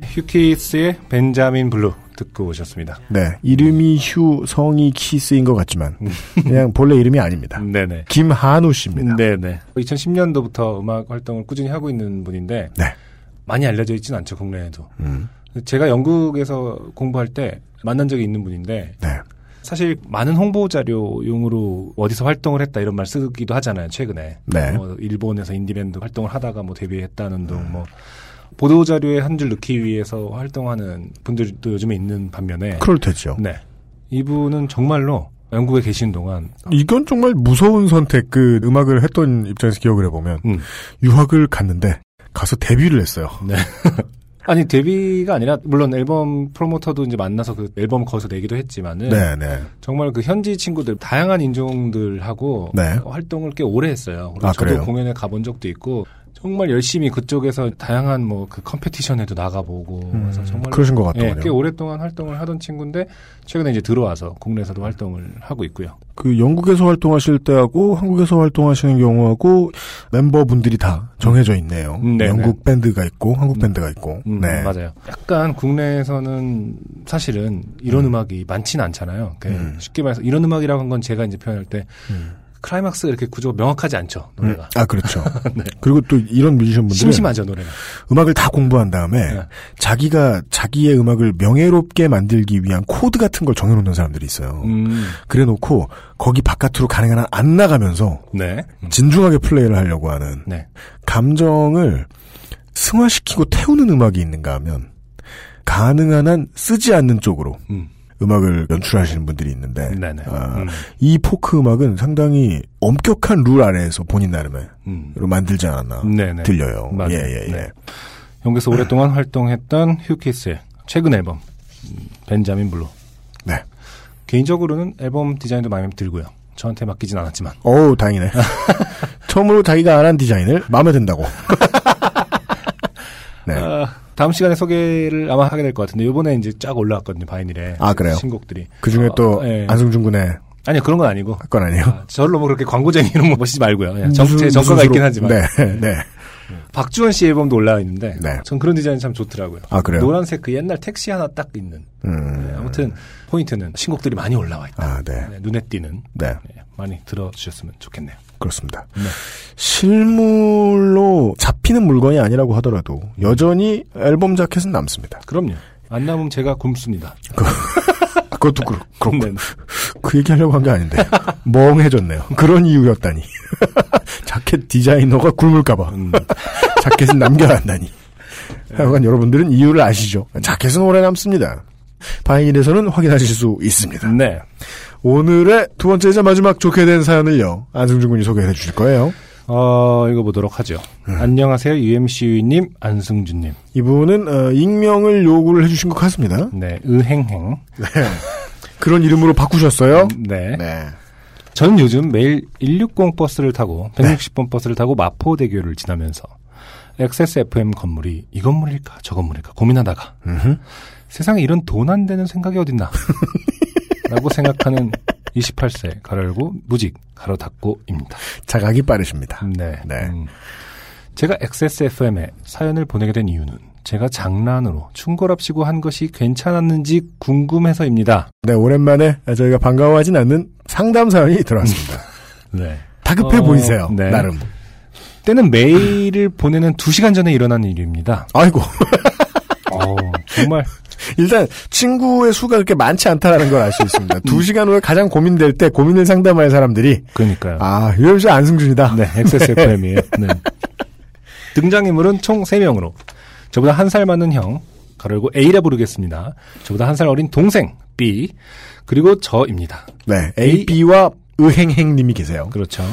휴키스의 벤자민 블루 듣고 오셨습니다. 네. 이름이 휴, 성이 키스인 것 같지만, 그냥 본래 이름이 아닙니다. 네네. 김한우 씨입니다. 네네. 2010년도부터 음악 활동을 꾸준히 하고 있는 분인데 네. 많이 알려져 있진 않죠 국내에도. 음, 제가 영국에서 공부할 때 만난 적이 있는 분인데 네. 사실 많은 홍보 자료용으로 어디서 활동을 했다 이런 말 쓰기도 하잖아요 최근에. 네. 뭐 일본에서 인디밴드 활동을 하다가 뭐 데뷔했다는 등뭐 보도 자료에 한 줄 넣기 위해서 활동하는 분들도 요즘에 있는 반면에 그럴 테죠. 네 이분은 정말로 영국에 계신 동안 이건 정말 무서운 선택, 그 음악을 했던 입장에서 기억을 해보면, 음, 유학을 갔는데, 가서 데뷔를 했어요. 네. 아니 데뷔가 아니라 물론 앨범 프로모터도 이제 만나서 그 앨범 거기서 내기도 했지만은 네, 네. 정말 그 현지 친구들 다양한 인종들하고 네. 활동을 꽤 오래 했어요. 아, 저도 그래요? 공연에 가본 적도 있고 정말 열심히 그쪽에서 다양한 뭐 그 competition에도 나가보고 그래서 정말 음, 그러신 것 예, 같더군요. 꽤 오랫동안 활동을 하던 친구인데 최근에 이제 들어와서 국내에서도 활동을 하고 있고요. 그 영국에서 활동하실 때하고 한국에서 활동하시는 경우하고 멤버분들이 다 정해져 있네요. 음, 네네. 영국 밴드가 있고 한국 밴드가 있고. 음, 네. 맞아요. 약간 국내에서는 사실은 이런 음. 악이 많지는 않잖아요. 그 음. 쉽게 말해서 이런 음악이라고 한 건 제가 이제 표현할 때 음. 클라이막스가 이렇게 구조가 명확하지 않죠. 음, 노래가. 아 그렇죠. 네. 그리고 또 이런 뮤지션 분들은 심심하죠 노래가. 음악을 다 공부한 다음에 네. 자기가 자기의 음악을 명예롭게 만들기 위한 코드 같은 걸 정해놓는 사람들이 있어요. 음, 그래놓고 거기 바깥으로 가능한 한 안 나가면서 네. 음, 진중하게 플레이를 하려고 하는 네. 감정을 승화시키고 태우는 음악이 있는가 하면 가능한 한 쓰지 않는 쪽으로 음, 음악을 연출하시는 분들이 있는데. 아, 음, 이 포크 음악은 상당히 엄격한 룰 안에서 본인 나름의 음. 로 만들지 않았나 네네. 들려요. 맞아요. 예 예 예. 네. 영국에서 오랫동안 활동했던 휴키스의 최근 앨범 음, 벤자민 블루. 네. 개인적으로는 앨범 디자인도 마음에 들고요. 저한테 맡기진 않았지만. 어우 다행이네. 처음으로 자기가 안 한 디자인을 마음에 든다고. 네. 아, 다음 시간에 소개를 아마 하게 될 것 같은데 이번에 이제 쫙 올라왔거든요 바이닐에 아, 그래요? 신곡들이 그 중에 또 어, 예. 안승준 군의 아니 그런 건 아니고 건 아니에요. 아, 저를 너무 그렇게 광고쟁이로 보시지 말고요 그냥 정, 무슨- 제 무슨 정가가 있긴 하지만 네, 네. 박주원 씨 앨범도 올라와 있는데 네. 전 그런 디자인 참 좋더라고요 아 그래요. 노란색 그 옛날 택시 하나 딱 있는 음. 네, 아무튼 포인트는 신곡들이 많이 올라와 있다 아 네. 네, 눈에 띄는 네. 네, 많이 들어주셨으면 좋겠네요 그렇습니다. 네. 실물로 잡히는 물건이 아니라고 하더라도 여전히 앨범 자켓은 남습니다. 그럼요 안 남으면 제가 굶습니다 그것도 그렇, 그렇고 네. 그 얘기 하려고 한 게 아닌데 멍해졌네요. 그런 이유였다니. 자켓 디자이너가 굶을까봐 음, 자켓은 남겨야 한다니. 하여간 여러분들은 이유를 아시죠? 자켓은 오래 남습니다. 바인일에서는 확인하실 수 있습니다. 네. 오늘의 두 번째이자 마지막 좋게 된 사연을요. 안승준 군이 소개해 주실 거예요. 어, 읽어보도록 하죠. 음. 안녕하세요. UMC님, 안승준님. 이분은 어, 익명을 요구를 해주신 것 같습니다. 네, 의행행. 그런 이름으로 바꾸셨어요? 네. 네. 저는 요즘 매일 160 버스를 타고 네. 160번 버스를 타고 마포대교를 지나면서 XSFM 건물이 이 건물일까 저 건물일까 고민하다가 음흠. 세상에 이런 돈 안 되는 생각이 어딨나 라고 생각하는 28세 가로 열고 무직 가로 닫고입니다. 자각이 빠르십니다. 네. 네. 음. 제가 XSFM에 사연을 보내게 된 이유는 제가 장난으로 충고랍시고 한 것이 괜찮았는지 궁금해서입니다. 네, 오랜만에 저희가 반가워하진 않는 상담 사연이 들어왔습니다. 네. 다급해 어, 보이세요. 네. 나름. 때는 메일을 보내는 2시간 전에 일어난 일입니다. 아이고. 어, 정말 일단 친구의 수가 그렇게 많지 않다라는 걸 알 수 있습니다. 두 시간 후에 가장 고민될 때 고민을 상담할 사람들이 그러니까요. 아 유현수 안승준이다. 네, XSFM이에요. 네. 등장인물은 총 3명으로 저보다 한 살 많은 형, 가로열고 A라 부르겠습니다. 저보다 한 살 어린 동생 B, 그리고 저입니다. 네, A, B와 의행행님이 계세요. 그렇죠.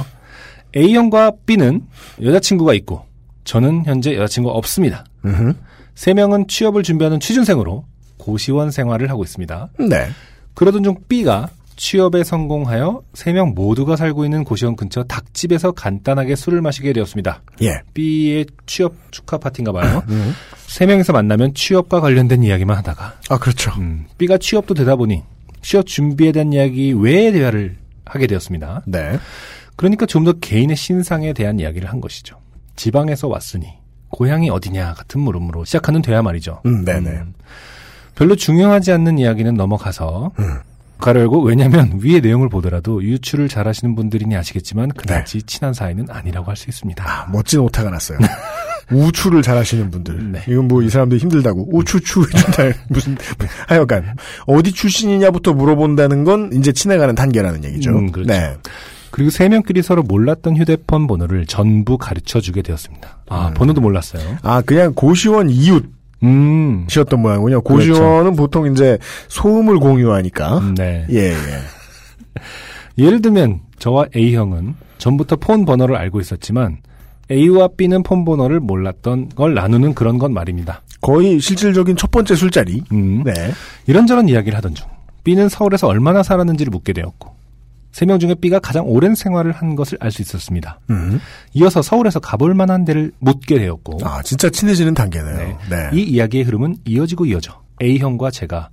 A형과 B는 여자친구가 있고 저는 현재 여자친구가 없습니다. 음흠. 세 명은 취업을 준비하는 취준생으로 고시원 생활을 하고 있습니다. 네. 그러던 중 B가 취업에 성공하여 세 명 모두가 살고 있는 고시원 근처 닭집에서 간단하게 술을 마시게 되었습니다. 예. B의 취업 축하 파티인가 봐요. 음. 세 명이서 만나면 취업과 관련된 이야기만 하다가 아 그렇죠. 음, B가 취업도 되다 보니 취업 준비에 대한 이야기 외의 대화를 하게 되었습니다. 네. 그러니까 좀 더 개인의 신상에 대한 이야기를 한 것이죠. 지방에서 왔으니 고향이 어디냐 같은 물음으로 시작하는 대화 말이죠. 음, 네네. 음, 별로 중요하지 않는 이야기는 넘어가서 음. 가로 열고 왜냐하면 위의 내용을 보더라도 유추를 잘하시는 분들이니 아시겠지만 그다지 네. 친한 사이는 아니라고 할 수 있습니다. 아, 멋진 오타가 났어요. 우추를 잘하시는 분들. 네. 이건 뭐 이 사람들이 힘들다고 우추추 해준다. 무슨 하여간 어디 출신이냐부터 물어본다는 건 이제 친해가는 단계라는 얘기죠. 음, 그렇죠. 네. 그리고 세 명끼리 서로 몰랐던 휴대폰 번호를 전부 가르쳐 주게 되었습니다. 아 번호도 몰랐어요. 아 그냥 고시원 이웃 음, 모양이군요. 고시원은 보통 이제 소음을 공유하니까. 음, 네. 예 예. 예를 들면 저와 A 형은 전부터 폰 번호를 알고 있었지만 A와 B는 폰 번호를 몰랐던 걸 나누는 그런 건 말입니다. 거의 실질적인 첫 번째 술자리. 음, 네. 이런저런 이야기를 하던 중 B는 서울에서 얼마나 살았는지를 묻게 되었고 세 명 중에 B가 가장 오랜 생활을 한 것을 알 수 있었습니다. 음. 이어서 서울에서 가볼 만한 데를 묻게 되었고 아 진짜 친해지는 단계네요. 네. 네. 이 이야기의 흐름은 이어지고 이어져 A형과 제가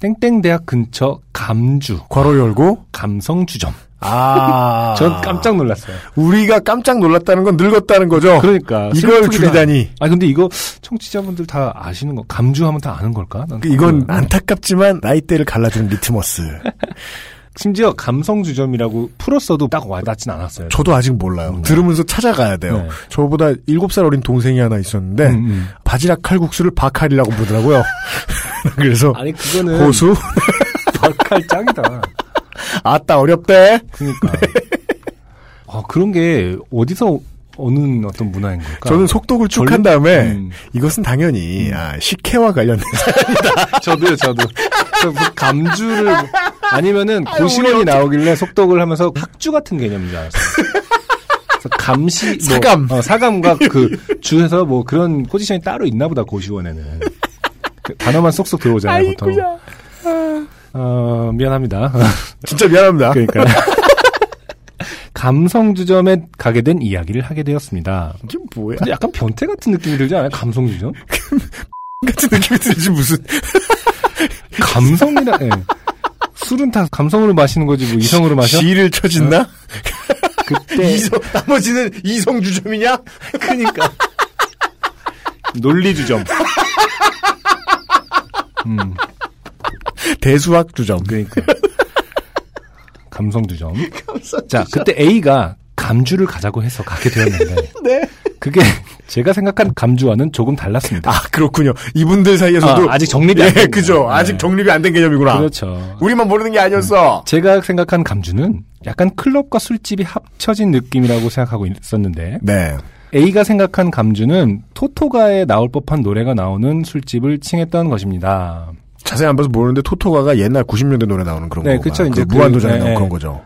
땡땡 대학 근처 감주 괄호 열고. 감성 주점 아. 전 깜짝 놀랐어요. 우리가 깜짝 놀랐다는 건 늙었다는 거죠. 그러니까 이걸 줄이다니. 아 근데 이거 청취자분들 다 아시는 거 감주하면 다 아는 걸까? 난그 이건 안타깝지만 나이대를 갈라주는 리트머스. 심지어 감성 주점이라고 풀었어도 딱 와닿진 않았어요. 저도 아직 몰라요. 네. 들으면서 찾아가야 돼요. 네. 저보다 7살 어린 동생이 하나 있었는데 음, 음. 바지락 칼국수를 바칼이라고 부르더라고요. 그래서 아니 그거는 고수 벌칼 짱이다. 아따 어렵대. 그러니까 아, 그런 게 어디서 어느 어떤 문화인 걸까? 저는 속독을 쭉 한 다음에 음. 이것은 당연히 아, 식혜와 관련된 저도요, 저도. 저뭐 감주를 아니면은 고시원이 나오길래 속독을 하면서 학주 같은 개념인 줄 알았어요. 감시 뭐, 사감. 어, 사감과 그 주에서 뭐 그런 포지션이 따로 있나 보다 고시원에는 그 단어만 쏙쏙 들어오잖아요 보통. 어 미안합니다. 진짜 미안합니다. 그러니까 감성주점에 가게 된 이야기를 하게 되었습니다. 이게 뭐야? 근데 약간 변태 같은 느낌이 들지 않아요? 감성주점? 같은 느낌이 들지 무슨 감성이라. 예. 술은 다 감성으로 마시는 거지 뭐 이성으로 마셔? 지를 쳐진다? 그때 이성 나머지는 이성 주점이냐? 그러니까 논리 주점. 음, 대수학 주점. 그러니까 감성주점. 자, 그때 A가 감주를 가자고 해서 가게 되었는데, 네. 그게 제가 생각한 감주와는 조금 달랐습니다. 아 그렇군요. 이분들 사이에서도 아, 아직 정립이 안 예, 된 그죠. 거예요. 아직 네. 정립이 안 된 개념이구나. 그렇죠. 우리만 모르는 게 아니었어. 제가 생각한 감주는 약간 클럽과 술집이 합쳐진 느낌이라고 생각하고 있었는데, 네. A가 생각한 감주는 토토가에 나올 법한 노래가 나오는 술집을 칭했던 것입니다. 자세히 안 봐서 모르는데 토토가가 옛날 90년대 노래 나오는 그런 네, 거. 그쵸, 이제 그- 무한도전에 네, 나온 네. 그런 거죠.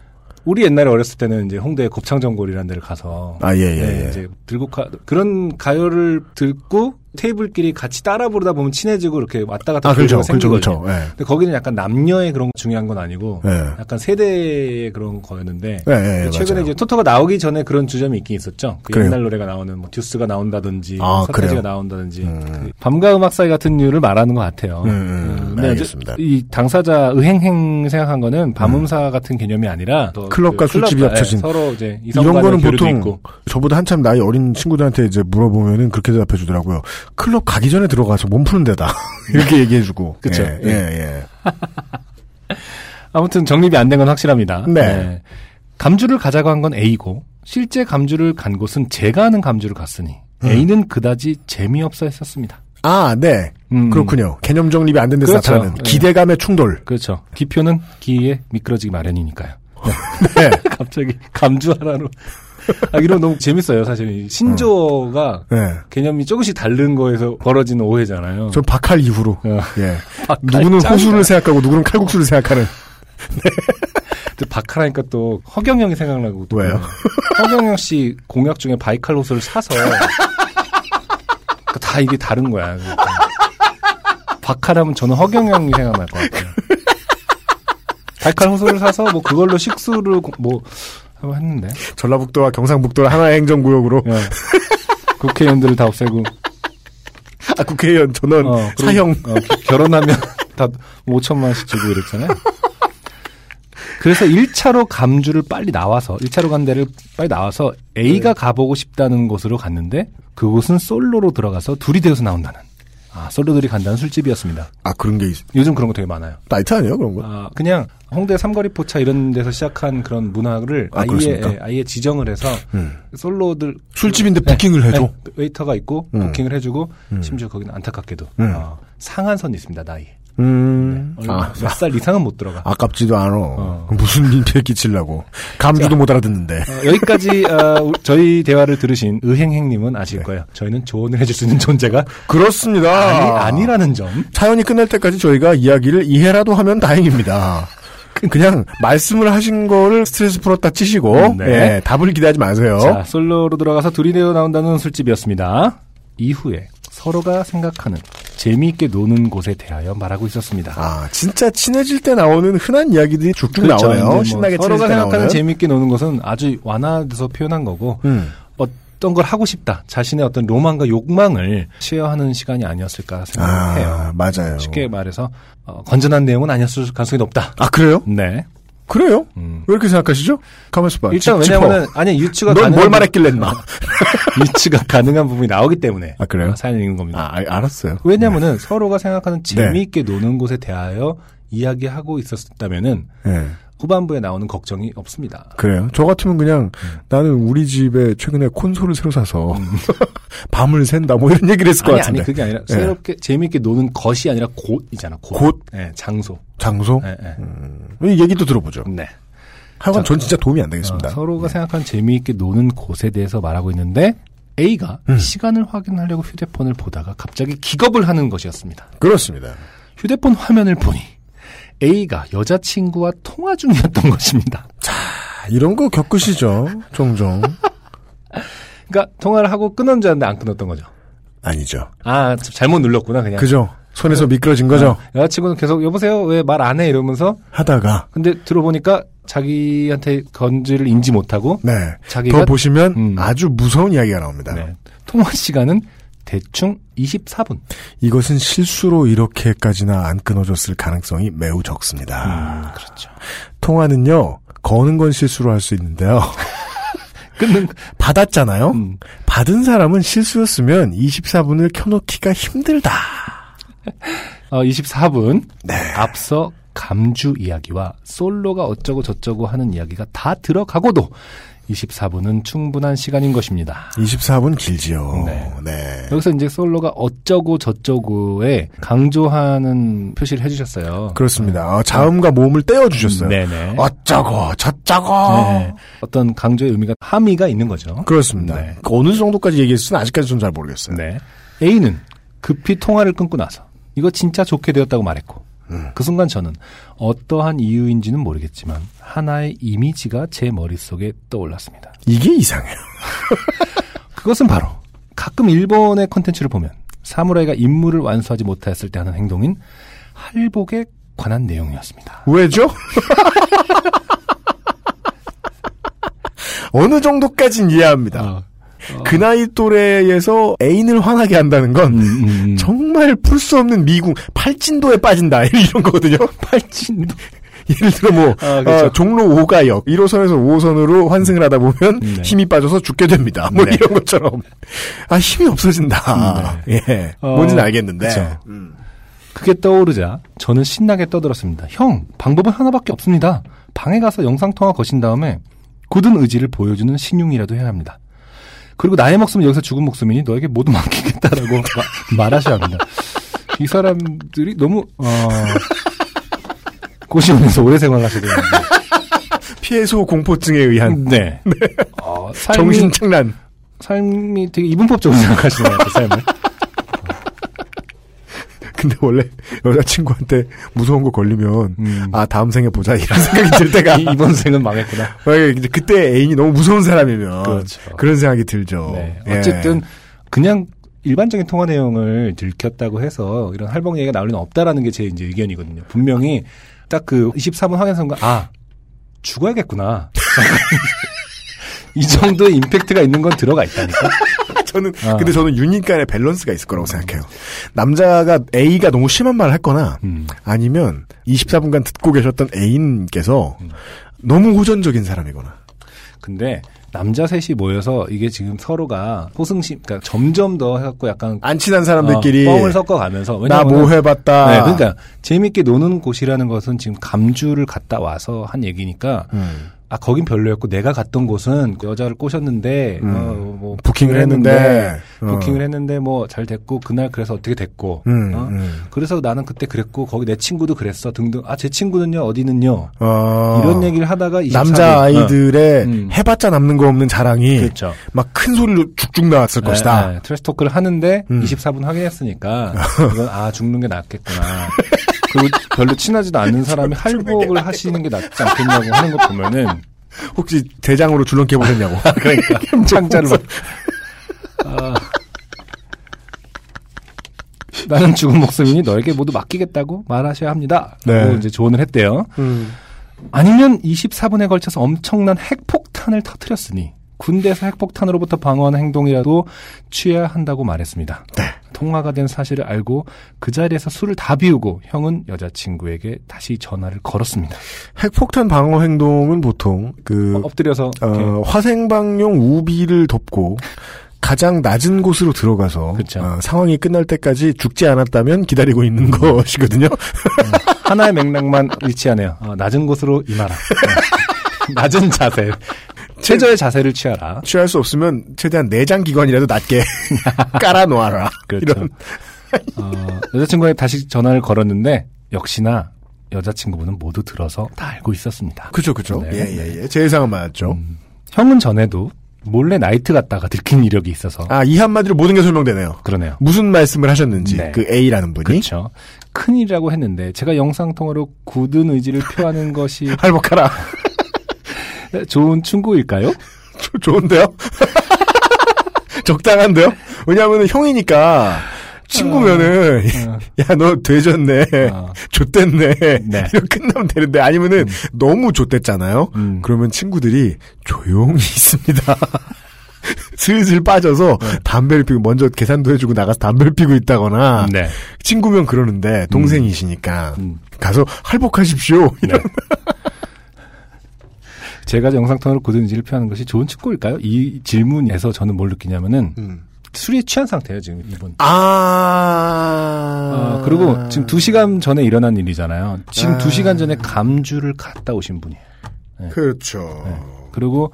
우리 옛날에 어렸을 때는 이제 홍대 곱창전골이라는 데를 가서 아, 예, 예, 네, 예. 이제 들고 가, 그런 가요를 듣고 테이블끼리 같이 따라 부르다 보면 친해지고 이렇게 왔다 갔다 아, 그렇죠. 교류가 그렇죠. 생기거든요. 그렇죠. 예. 근데 거기는 약간 남녀의 그런 거 중요한 건 아니고 예. 약간 세대의 그런 거였는데 예, 예, 예, 최근에 맞아요. 이제 토토가 나오기 전에 그런 주점이 있긴 있었죠. 그 그래요. 옛날 노래가 나오는 뭐 듀스가 나온다든지 아, 서태지가 그래요? 나온다든지 음. 그 밤과 음악 사이 같은 류를 말하는 것 같아요. 음, 음, 음, 네, 알겠습니다. 이 당사자 의행행 생각한 거는 밤음사 같은 개념이 아니라 또 클럽과 그 술집이 합쳐진. 예, 서로 이제 이런 거는 보통 있고 저보다 한참 나이 어린 친구들한테 이제 물어보면은 그렇게 대답해 주더라고요. 클럽 가기 전에 들어가서 몸 푸는 데다. 이렇게 얘기해 주고. 그쵸. 예, 예, 예. 아무튼 정립이 안 된 건 확실합니다. 네. 감주를 가자고 한 건 A고 실제 감주를 간 곳은 제가 아는 감주를 갔으니 음. A는 그다지 재미없어 했었습니다. 아, 네. 음, 그렇군요. 개념 정립이 안 된 데서 그렇죠. 나타나는 네. 기대감의 충돌. 그렇죠. 기표는 기에 미끄러지기 마련이니까요. 네. 갑자기 감주 하나로 아 이런 너무 재밌어요. 사실 이 신조어가 네. 개념이 조금씩 다른 거에서 벌어지는 오해잖아요. 전 박할 이후로. 어. 예. 박할 누구는 짱이다. 호수를 생각하고 누구는 칼국수를 생각하는. 또 박하라니까 또 허경영이 생각나고 또 왜요? 허경영 씨 공약 중에 바이칼 호수를 사서 그러니까 다 이게 다른 거야. 그러니까. 박하라면 저는 허경영이 생각날 것 같아요. 바이칼 호수를 사서 뭐 그걸로 식수를 고- 뭐 하고 했는데 전라북도와 경상북도를 하나의 행정구역으로. 예. 국회의원들을 다 없애고 아, 국회의원 전원 어, 사형. 어, 기- 결혼하면 다 5천만 원씩 주고 이랬잖아요. 그래서 1차로 감주를 빨리 나와서 1차로 간 데를 빨리 나와서 A가 가보고 싶다는 곳으로 갔는데 그곳은 솔로로 들어가서 둘이 되어서 나온다는 아 솔로들이 간다는 술집이었습니다. 아, 그런 게 있, 요즘 그런 거 되게 많아요. 나이트 아니에요, 그런 거? 아 그냥 홍대 삼거리 포차 이런 데서 시작한 그런 문화를 아? 예, 아예 지정을 해서 음. 솔로들 술집인데 네, 부킹을 해줘. 네, 웨이터가 있고 음. 부킹을 해 주고 음. 심지어 거기는 안타깝게도 음. 어, 상한선이 있습니다 나이. 음. 아, 몇살 이상은 못 들어가. 아깝지도 않아. 어. 무슨 민폐 끼치려고. 감주도 못 알아듣는데. 어, 여기까지 어, 우- 저희 대화를 들으신 의행행님은 아실 네. 거예요. 저희는 조언을 해줄 수 있는 존재가 그렇습니다. 아니, 아니라는 점. 사연이 끝날 때까지 저희가 이야기를 이해라도 하면 다행입니다. 그냥 말씀을 하신 거를 스트레스 풀었다 치시고 네. 예, 답을 기대하지 마세요. 자, 솔로로 들어가서 둘이 되어 나온다는 술집이었습니다. 이후에 서로가 생각하는 재미있게 노는 곳에 대하여 말하고 있었습니다. 아 진짜 친해질 때 나오는 흔한 이야기들이 쭉쭉 그렇죠. 나오네요. 뭐 신나게 서로가 생각하는 나오는. 재미있게 노는 것은 아주 완화돼서 표현한 거고 음. 어떤 걸 하고 싶다 자신의 어떤 로망과 욕망을 쉐어하는 시간이 아니었을까 생각해요. 아 맞아요. 쉽게 말해서 어, 건전한 내용은 아니었을 가능성이 높다. 아 그래요? 네. 그래요? 음. 왜 이렇게 생각하시죠? 가만있어 봐. 일단 짚- 왜냐면은 아니 유추가 넌 가능한 뭘 부- 말했길래 인마. 유추가 가능한 부분이 나오기 때문에 아, 그래요? 어, 사연을 읽는 겁니다. 아 아, 알았어요. 왜냐면은 서로가 생각하는 네. 재미있게 노는 곳에 대하여 이야기하고 있었다면은 예. 후반부에 나오는 걱정이 없습니다. 그래요. 저 같으면 그냥 음. 나는 우리 집에 최근에 콘솔을 새로 사서 밤을 샌다 뭐 이런 얘기를 했을 것 아니 같은데. 아니 그게 아니라 예. 새롭게 재미있게 노는 것이 아니라 곳이잖아. 곳. 곳? 예, 장소. 장소? 예, 예. 이 얘기도 들어보죠. 네. 하여간 자, 전 진짜 도움이 안 되겠습니다. 어, 서로가 생각하는 재미있게 노는 곳에 대해서 말하고 있는데 A가 음. 시간을 확인하려고 휴대폰을 보다가 갑자기 기겁을 하는 것이었습니다. 그렇습니다. 휴대폰 화면을 보니 A가 여자친구와 통화 중이었던 것입니다. 아, 이런 거 겪으시죠? 종종. 그러니까 통화를 하고 끊은 줄 알았는데 안 끊었던 거죠. 아니죠. 아 잘못 눌렀구나 그냥. 그죠? 손에서 미끄러진 거죠? 어, 여자친구는 계속 여보세요 왜 말 안 해 이러면서 하다가. 근데 들어보니까 자기한테 건지를 인지 못하고 네. 자기가 더 보시면 음. 아주 무서운 이야기가 나옵니다. 네. 통화 시간은 대충 24분. 이것은 실수로 이렇게까지나 안 끊어졌을 가능성이 매우 적습니다. 그렇죠. 통화는요, 거는 건 실수로 할 수 있는데요. 끊는 받았잖아요? 음. 받은 사람은 실수였으면 24분을 켜놓기가 힘들다. 어, 24분 네. 앞서 감주 이야기와 솔로가 어쩌고 저쩌고 하는 이야기가 다 들어가고도 24분은 충분한 시간인 것입니다. 24분 길지요. 네. 네. 여기서 이제 솔로가 어쩌고 저쩌고에 강조하는 표시를 해주셨어요. 그렇습니다. 어, 자음과 모음을 떼어주셨어요. 네네. 어쩌고, 저쩌고. 네. 어떤 강조의 의미가 함의가 있는 거죠. 그렇습니다. 네. 그 어느 정도까지 얘기했을지는 아직까지 좀 잘 모르겠어요. 네. A는 급히 통화를 끊고 나서 이거 진짜 좋게 되었다고 말했고 음. 그 순간 저는 어떠한 이유인지는 모르겠지만 하나의 이미지가 제 머릿속에 떠올랐습니다. 이게 이상해요. 그것은 바로 가끔 일본의 콘텐츠를 보면 사무라이가 임무를 완수하지 못하였을 때 하는 행동인 할복에 관한 내용이었습니다. 왜죠? 어느 정도까진 이해합니다. 어, 그 나이 또래에서 애인을 화나게 한다는 건 음, 음, 음. 정말 풀 수 없는 미궁, 팔진도에 빠진다 이런 거거든요. 팔진도 예를 들어 뭐 아, 그렇죠. 어, 종로 5가역 1호선에서 5호선으로 환승을 하다 보면 네. 힘이 빠져서 죽게 됩니다. 뭐 네. 이런 것처럼 아 힘이 없어진다. 예, 어, 뭔지는 알겠는데 그쵸. 음. 그게 떠오르자 저는 신나게 떠들었습니다. 형, 방법은 하나밖에 없습니다. 방에 가서 영상 통화 거신 다음에 굳은 의지를 보여주는 신용이라도 해야 합니다. 그리고 나의 목숨은 여기서 죽은 목숨이니 너에게 모두 맡기겠다라고 마- 말하셔야 합니다. 이 사람들이 너무 어... 고시원에서 오래 되는데 피해소 공포증에 의한 네. 어, 삶이, 정신 착란. 삶이 되게 이분법적으로 생각하시는 것 같아요, 삶을. 근데 원래 여자친구한테 무서운 거 걸리면 음. 아 다음 생에 보자 이런 생각이 들 때가 이, 이번 생은 망했구나. 이제 그때 애인이 너무 무서운 사람이면 그렇죠. 런 생각이 들죠. 네. 예. 어쨌든 그냥 일반적인 통화 내용을 들켰다고 해서 이런 할복 얘기가 나올 리는 없다라는 게 제 이제 의견이거든요. 분명히 딱 그 24분 확인 순간 아 죽어야겠구나. 이 정도의 임팩트가 있는 건 들어가 있다니까. 저는 아. 근데 저는 유닛 간의 밸런스가 있을 거라고 생각해요. 남자가 A가 너무 심한 말을 했거나 음. 아니면 24분간 듣고 계셨던 애인께서 음. 너무 호전적인 사람이거나 근데 남자 셋이 모여서 이게 지금 서로가 호승심, 그러니까 점점 더 해갖고 약간 안 친한 사람들끼리 어, 뻥을 섞어가면서 나 뭐 해봤다. 네, 그러니까 재밌게 노는 곳이라는 것은 지금 감주를 갔다 와서 한 얘기니까 음. 아 거긴 별로였고 내가 갔던 곳은 그 여자를 꼬셨는데 음. 어, 뭐 부킹을 했는데 어. 부킹을 했는데 뭐 잘 됐고 그날 그래서 어떻게 됐고 음, 어? 음. 그래서 나는 그때 그랬고 거기 내 친구도 그랬어 등등 아 제 친구는요 어디는요 어. 이런 얘기를 하다가 24일, 남자 아이들의 음. 해봤자 남는 거 없는 자랑이 그렇죠. 막 큰 소리로 죽죽 나왔을 것이다. 네, 네, trash talk를 하는데 음. 24분 확인했으니까 이건 아 죽는 게 낫겠구나. 그리고 별로 친하지도 않는 사람이 할복을 하시는 게 낫지 않겠냐고 하는 거 보면은 혹시 대장으로 줄넘기 해보셨냐고. 그러니까 창자를 막 아, 나는 죽은 목숨이니 너에게 모두 맡기겠다고 말하셔야 합니다. 네. 라고 이제 조언을 했대요. 음. 아니면 24분에 걸쳐서 엄청난 핵폭탄을 터뜨렸으니 군대에서 핵폭탄으로부터 방어하는 행동이라도 취해야 한다고 말했습니다. 네. 통화가 된 사실을 알고 그 자리에서 술을 다 비우고 형은 여자친구에게 다시 전화를 걸었습니다. 핵폭탄 방어 행동은 보통 그 어, 엎드려서 어, 화생방용 우비를 덮고 가장 낮은 곳으로 들어가서. 어, 상황이 끝날 때까지 죽지 않았다면 기다리고 있는 것이거든요. 하나의 맥락만 위치하네요. 어, 낮은 곳으로 임하라. 어. 낮은 자세. 최저의 자세를 취하라. 취할 수 없으면 최대한 내장 기관이라도 낮게 깔아 놓아라. 그렇죠. 이런 어, 여자친구에게 다시 전화를 걸었는데 역시나 여자친구분은 모두 들어서 다 알고 있었습니다. 그죠 그죠. 네. 예 예 예. 제 예상은 맞았죠. 음, 형은 전에도 몰래 나이트 갔다가 들킨 이력이 있어서 아 이 한마디로 모든 게 설명되네요. 그러네요. 무슨 말씀을 하셨는지 네. 그 A라는 분이 그렇죠. 큰일이라고 했는데 제가 영상 통화로 굳은 의지를 표하는 것이 할복하라. 좋은 충고일까요? 조- 좋은데요? 적당한데요? 왜냐하면 형이니까 친구면은 어, 야너 되졌네, 어, 좆됐네 네. 이렇게 끝나면 되는데 아니면은 너무 좆됐잖아요. 음. 그러면 친구들이 조용히 있습니다. 슬슬 빠져서 담배를 피고 먼저 계산도 해주고 나가서 담배를 피고 있다거나 네. 친구면 그러는데 동생이시니까 음. 가서 할복하십시오. 네. 제가 영상 통화로 굳은 의지를 표하는 것이 좋은 충고일까요? 이 질문에서 저는 뭘 느끼냐면은 음. 술이 취한 상태예요 지금 이분. 아. 어, 그리고 지금 두 시간 전에 일어난 일이잖아요. 지금 아. 두 시간 전에 감주를 갔다 오신 분이에요. 그렇죠. 네. 그리고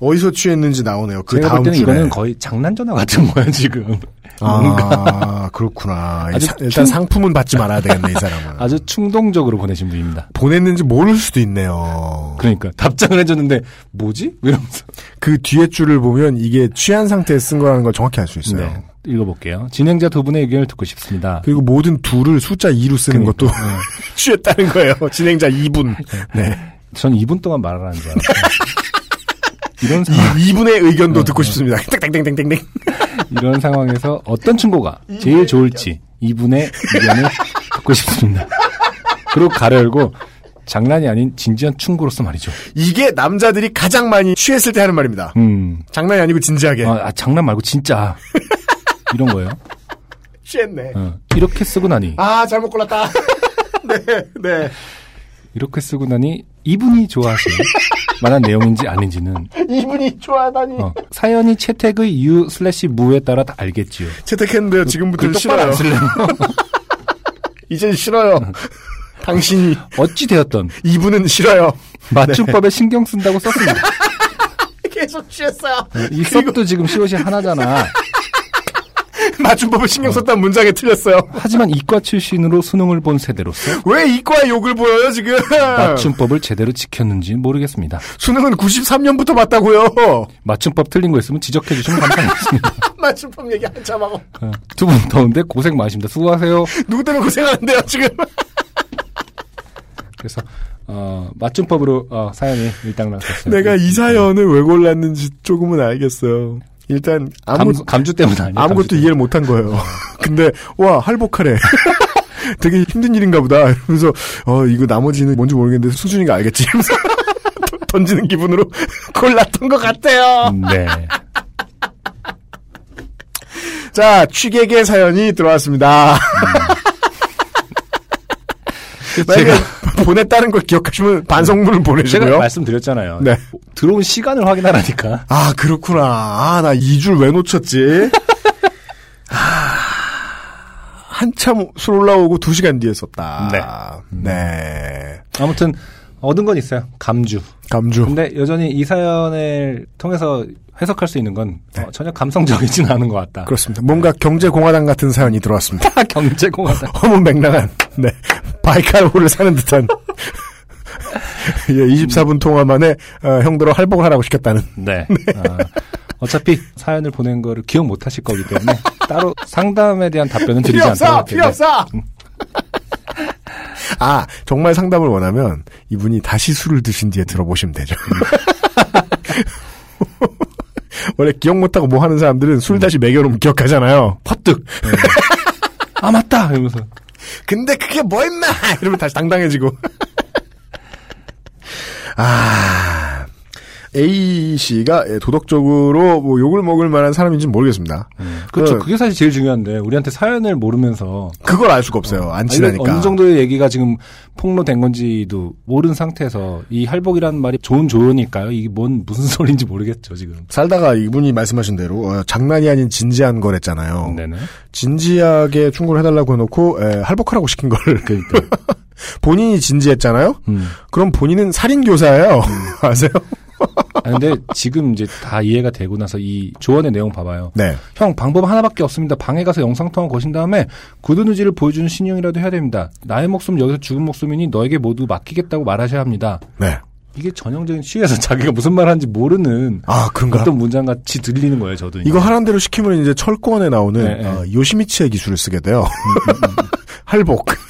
어디서 취했는지 나오네요. 그 제가 볼 다음 때는 주에. 이거는 거의 장난 전화 같은 거야 지금. 아, 그렇구나. 사- 일단 충- 상품은 받지 말아야 되겠네, 이 사람은. 아주 충동적으로 보내신 분입니다. 보냈는지 모를 수도 있네요. 그러니까 답장을 해줬는데 뭐지? 이러면서. 그 뒤에 줄을 보면 이게 취한 상태에 쓴 거라는 걸 정확히 알 수 있어요. 네. 읽어볼게요. 진행자 두 분의 의견을 듣고 싶습니다. 그리고 모든 둘을 숫자 2로 쓰는 그러니까. 것도 취했다는 거예요. 진행자 2분. 네. 전 2분 동안 말을 하는 줄 알았어요. 이런 상황, 2분의 의견도 듣고 싶습니다. 땡땡땡땡땡땡. 이런 상황에서 어떤 충고가 제일 좋을지 이분의 의견을 듣고 싶습니다. 그리고 가려 열고 장난이 아닌 진지한 충고로서 말이죠. 이게 남자들이 가장 많이 취했을 때 하는 말입니다. 음, 장난이 아니고 진지하게. 아, 아, 장난 말고 진짜 이런 거예요. 취했네. 어, 이렇게 쓰고 나니 아, 잘못 골랐다. 네, 네. 이렇게 쓰고 나니 이분이 좋아하실 만한 내용인지 아닌지는 이분이 좋아하다니. 어, 사연이 채택의 유 슬래시 무에 따라 다 알겠지요. 채택했는데요. 지금부터는 그걸 똑바로 싫어요. 이젠 싫어요. 당신이 어찌 되었던 이분은 싫어요. 맞춤법에 신경 쓴다고 썼습니다. 계속 취했어요. 이 썹도 지금 시옷이 하나잖아. 맞춤법을 신경 썼다는 문장에 틀렸어요. 하지만 이과 출신으로 수능을 본 세대로서 왜 이과에 욕을 보여요 지금? 맞춤법을 제대로 지켰는지 모르겠습니다. 수능은 93년부터 봤다고요. 맞춤법 틀린 거 있으면 지적해 주시면 감사하겠습니다. 맞춤법 얘기 한참 하고 두 분 더운데 고생 많으십니다. 수고하세요. 누구 때문에 고생하는데요 지금? 그래서 어, 맞춤법으로 어, 사연이 일당락됐어요. 내가 이 사연을 왜 골랐는지 조금은 알겠어요. 일단 아무 감, 감주 때문 아니에요. 아무것도 때문에. 이해를 못한 거예요. 근데 와 할복하래. 되게 힘든 일인가 보다. 그래서 어 이거 나머지는 뭔지 모르겠는데 수준이가 알겠지. 이러면서 던지는 기분으로 골랐던 것 같아요. 네. 자 취객의 사연이 들어왔습니다. 만약에 보냈다는 걸 기억하시면 반성문을 제가 보내시고요. 말씀드렸잖아요. 네. 들어온 시간을 확인하라니까. 아 그렇구나. 아 나 이 줄 왜 놓쳤지? 아, 한참 술 올라오고 두 시간 뒤에 썼다. 네. 네. 아무튼 얻은 건 있어요. 감주. 감주. 근데 여전히 이 사연을 통해서 해석할 수 있는 건 어, 전혀 감성적이진 않은 것 같다. 그렇습니다. 뭔가 경제공화당 같은 사연이 들어왔습니다. 경제공화당. 허문맹랑한, 네. 바이칼호를 사는 듯한. 예, 24분 통화 만에, 어, 형들어 할복을 하라고 시켰다는. 네. 아, 어차피 사연을 보낸 거를 기억 못 하실 거기 때문에 따로 상담에 대한 답변은 드리지 필요 않도록 없어! 할게요. 필요 없어! 아, 정말 상담을 원하면 이분이 다시 술을 드신 뒤에 들어보시면 되죠. 원래 기억 못하고 뭐 하는 사람들은 술 다시 먹여놓으면 기억하잖아요. 퍼뜩. 네. 아 맞다 이러면서 근데 그게 뭐 임마! 이러면 다시 당당해지고. 아, A 씨가 도덕적으로 뭐 욕을 먹을 만한 사람인지는 모르겠습니다. 그렇죠. 그- 그게 사실 제일 중요한데 우리한테 사연을 모르면서 그걸 알 수가 없어요. 안 아니, 친하니까. 어느 정도의 얘기가 지금 폭로된 건지도 모르는 상태에서 이 할복이라는 말이 좋은 조언일까요? 이게 뭔 무슨 소리인지 모르겠죠 지금. 살다가 이분이 말씀하신 대로 어, 장난이 아닌 진지한 거랬잖아요. 네네. 진지하게 충고를 해달라고 해놓고 에, 할복하라고 시킨 걸 그러니까. 본인이 진지했잖아요. 음. 그럼 본인은 살인 교사예요. 아세요? 아, 근데 지금 이제 다 이해가 되고 나서 이 조언의 내용 봐봐요. 네. 형 방법 하나밖에 없습니다. 방에 가서 영상 통화 거신 다음에 굳은 의지를 보여주는 신용이라도 해야 됩니다. 나의 목숨 여기서 죽은 목숨이니 너에게 모두 맡기겠다고 말하셔야 합니다. 네. 이게 전형적인 시에서 자기가 무슨 말 하는지 모르는 아 그런가? 어떤 문장 같이 들리는 거예요. 저도 이거 하란 대로 시키면 이제 철권에 나오는 네, 네. 어, 요시미치의 기술을 쓰게 돼요. 할복. 아, 근데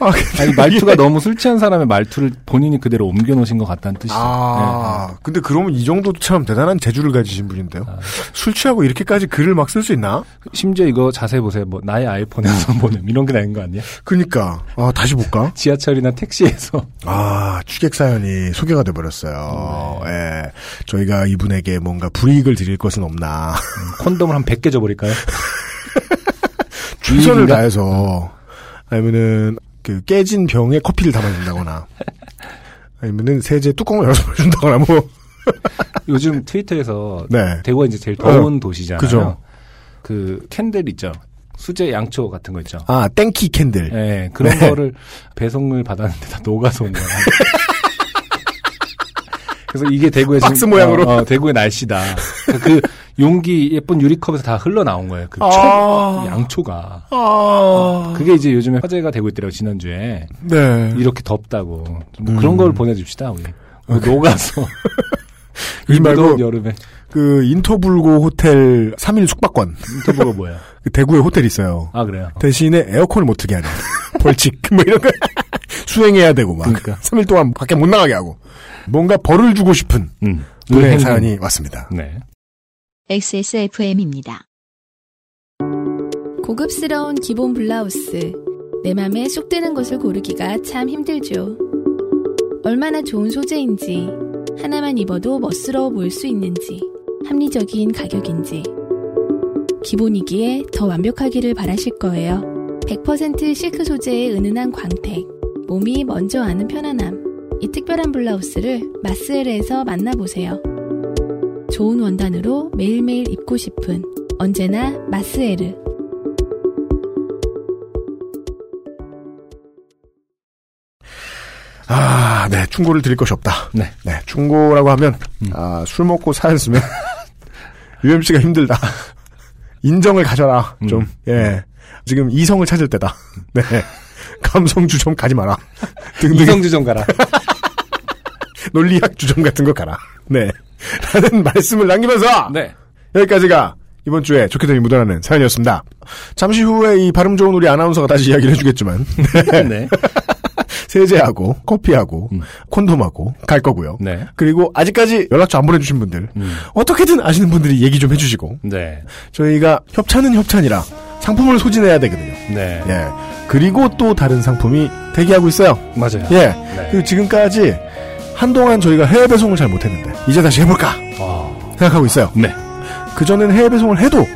아 니 말투가 이게- 너무 술 취한 사람의 말투를 본인이 그대로 옮겨 놓으신 것 같다는 뜻이죠. 아, 근데 그러면 이 정도도 참 대단한 재주를 가지신 분인데요. 아. 술 취하고 이렇게까지 글을 막 쓸 수 있나? 네. 심지어 이거 자세히 보세요. 뭐 나의 아이폰에서 보냄 이런 게 나는 거 아니야? 그니까, 아, 다시 볼까? 지하철이나 택시에서 아, 취객 사연이 소개가 돼 버렸어요. 네. 예. 저희가 이분에게 뭔가 불이익을 드릴 것은 없나. 콘돔을 한 100개 줘 버릴까요? 최선을 불이익인가? 다해서, 아니면은, 그, 깨진 병에 커피를 담아준다거나, 아니면은 세제 뚜껑을 열어서 보여준다거나, 뭐. 요즘 트위터에서 네. 대구가 이제 제일 더운 도시잖아요. 그죠. 그 캔들 있죠. 수제 양초 같은 거 있죠. 아, 땡키 캔들. 예, 그런 네. 거를 배송을 받았는데 다 녹아서 온 거야. 그래서 이게 대구의 박스 지금- 모양으로? 어, 어, 대구의 날씨다. 그 용기 예쁜 유리컵에서 다 흘러 나온 거예요. 그 초, 아. 양초가. 아. 그게 이제 요즘에 화제가 되고 있더라고 지난주에 네. 이렇게 덥다고 뭐 음. 그런 걸 보내줍시다 우리. 뭐 녹아서 이 이 말고 여름에 그 인터불고 호텔 3일 숙박권. 인터뷰가 뭐야? 그 대구에 호텔 있어요. 아 그래요. 대신에 에어컨을 못 트게 하는. 벌칙. 뭐 이런 거. 수행해야 되고 막. 그러니까. 3일 동안 밖에 못 나가게 하고. 뭔가 벌을 주고 싶은 음. 분의 행동. 사연이 왔습니다. 네. XSFM입니다. 고급스러운 기본 블라우스. 내 맘에 쏙 드는 것을 고르기가 참 힘들죠. 얼마나 좋은 소재인지, 하나만 입어도 멋스러워 보일 수 있는지, 합리적인 가격인지. 기본이기에 더 완벽하기를 바라실 거예요. 100% 실크 소재의 은은한 광택, 몸이 먼저 아는 편안함. 이 특별한 블라우스를 마스엘에서 만나보세요. 좋은 원단으로 매일매일 입고 싶은 언제나 마스에르. 아, 네. 충고를 드릴 것이 없다. 네. 네. 충고라고 하면, 음. 아, 술 먹고 사연 쓰면, UMC가 힘들다. 인정을 가져라. 음. 좀, 예. 지금 이성을 찾을 때다. 네. 감성주 점 가지 마라. 등등. 이성주 점 가라. 논리학 주점 같은 거 가라. 네. 라는 말씀을 남기면서, 네. 여기까지가 이번 주에 좋게 되니 묻어나는 사연이었습니다. 잠시 후에 이 발음 좋은 우리 아나운서가 다시 이야기를 해주겠지만, 네. 세제하고, 커피하고, 콘돔하고 갈 거고요. 네. 그리고 아직까지 연락처 안 보내주신 분들, 어떻게든 아시는 분들이 얘기 좀 해주시고, 네. 저희가 협찬은 협찬이라 상품을 소진해야 되거든요. 네. 예. 그리고 또 다른 상품이 대기하고 있어요. 맞아요. 예. 네. 그리고 지금까지 한동안 저희가 해외 배송을 잘 못했는데, 이제 다시 해볼까 아, 생각하고 있어요. 네. 그전엔 해외 배송을 해도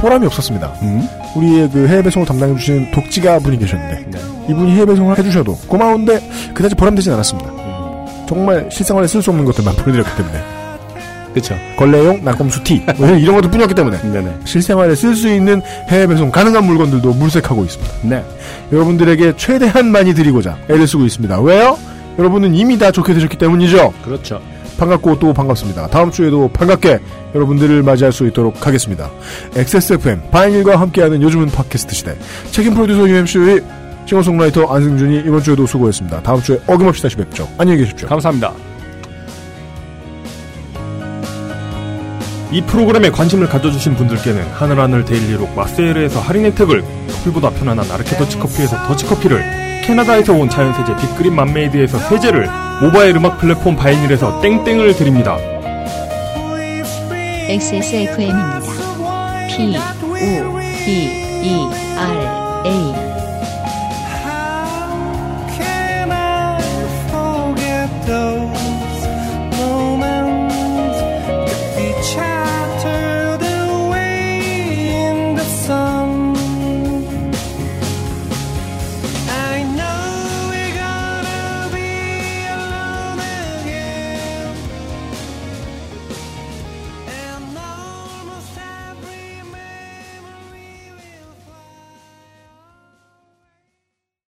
보람이 없었습니다. 음. 우리의 그 해외 배송을 담당해 주시는 독지가 분이 계셨는데, 네. 이분이 해외 배송을 해주셔도 고마운데, 그다지 보람되진 않았습니다. 정말 실생활에 쓸 수 없는 것들만 보내드렸기 때문에. 그쵸. 걸레용 낙검수 티, 뭐 이런 것도 뿐이었기 때문에. 네네. 실생활에 쓸 수 있는 해외 배송 가능한 물건들도 물색하고 있습니다. 네. 여러분들에게 최대한 많이 드리고자 애를 쓰고 있습니다. 왜요? 여러분은 이미 다 좋게 되셨기 때문이죠. 그렇죠. 반갑고 또 반갑습니다. 다음 주에도 반갑게 여러분들을 맞이할 수 있도록 하겠습니다. XSFM 바인일과 함께하는 요즘은 팟캐스트 시대 책임 프로듀서 UMC의 싱어송라이터 안승준이 이번 주에도 수고했습니다. 다음 주에 어김없이 다시 뵙죠. 안녕히 계십시오. 감사합니다. 이 프로그램에 관심을 가져주신 분들께는 하늘하늘 데일리록 마세일에서 할인 혜택을 커피보다 편안한 아르케 더치커피에서 더치커피를 캐나다에서 온 자연세제 빅그린 맘메이드에서 세제를 모바일 음악 플랫폼 바이닐에서 땡땡을 드립니다. XSFM입니다. P, O, D, E,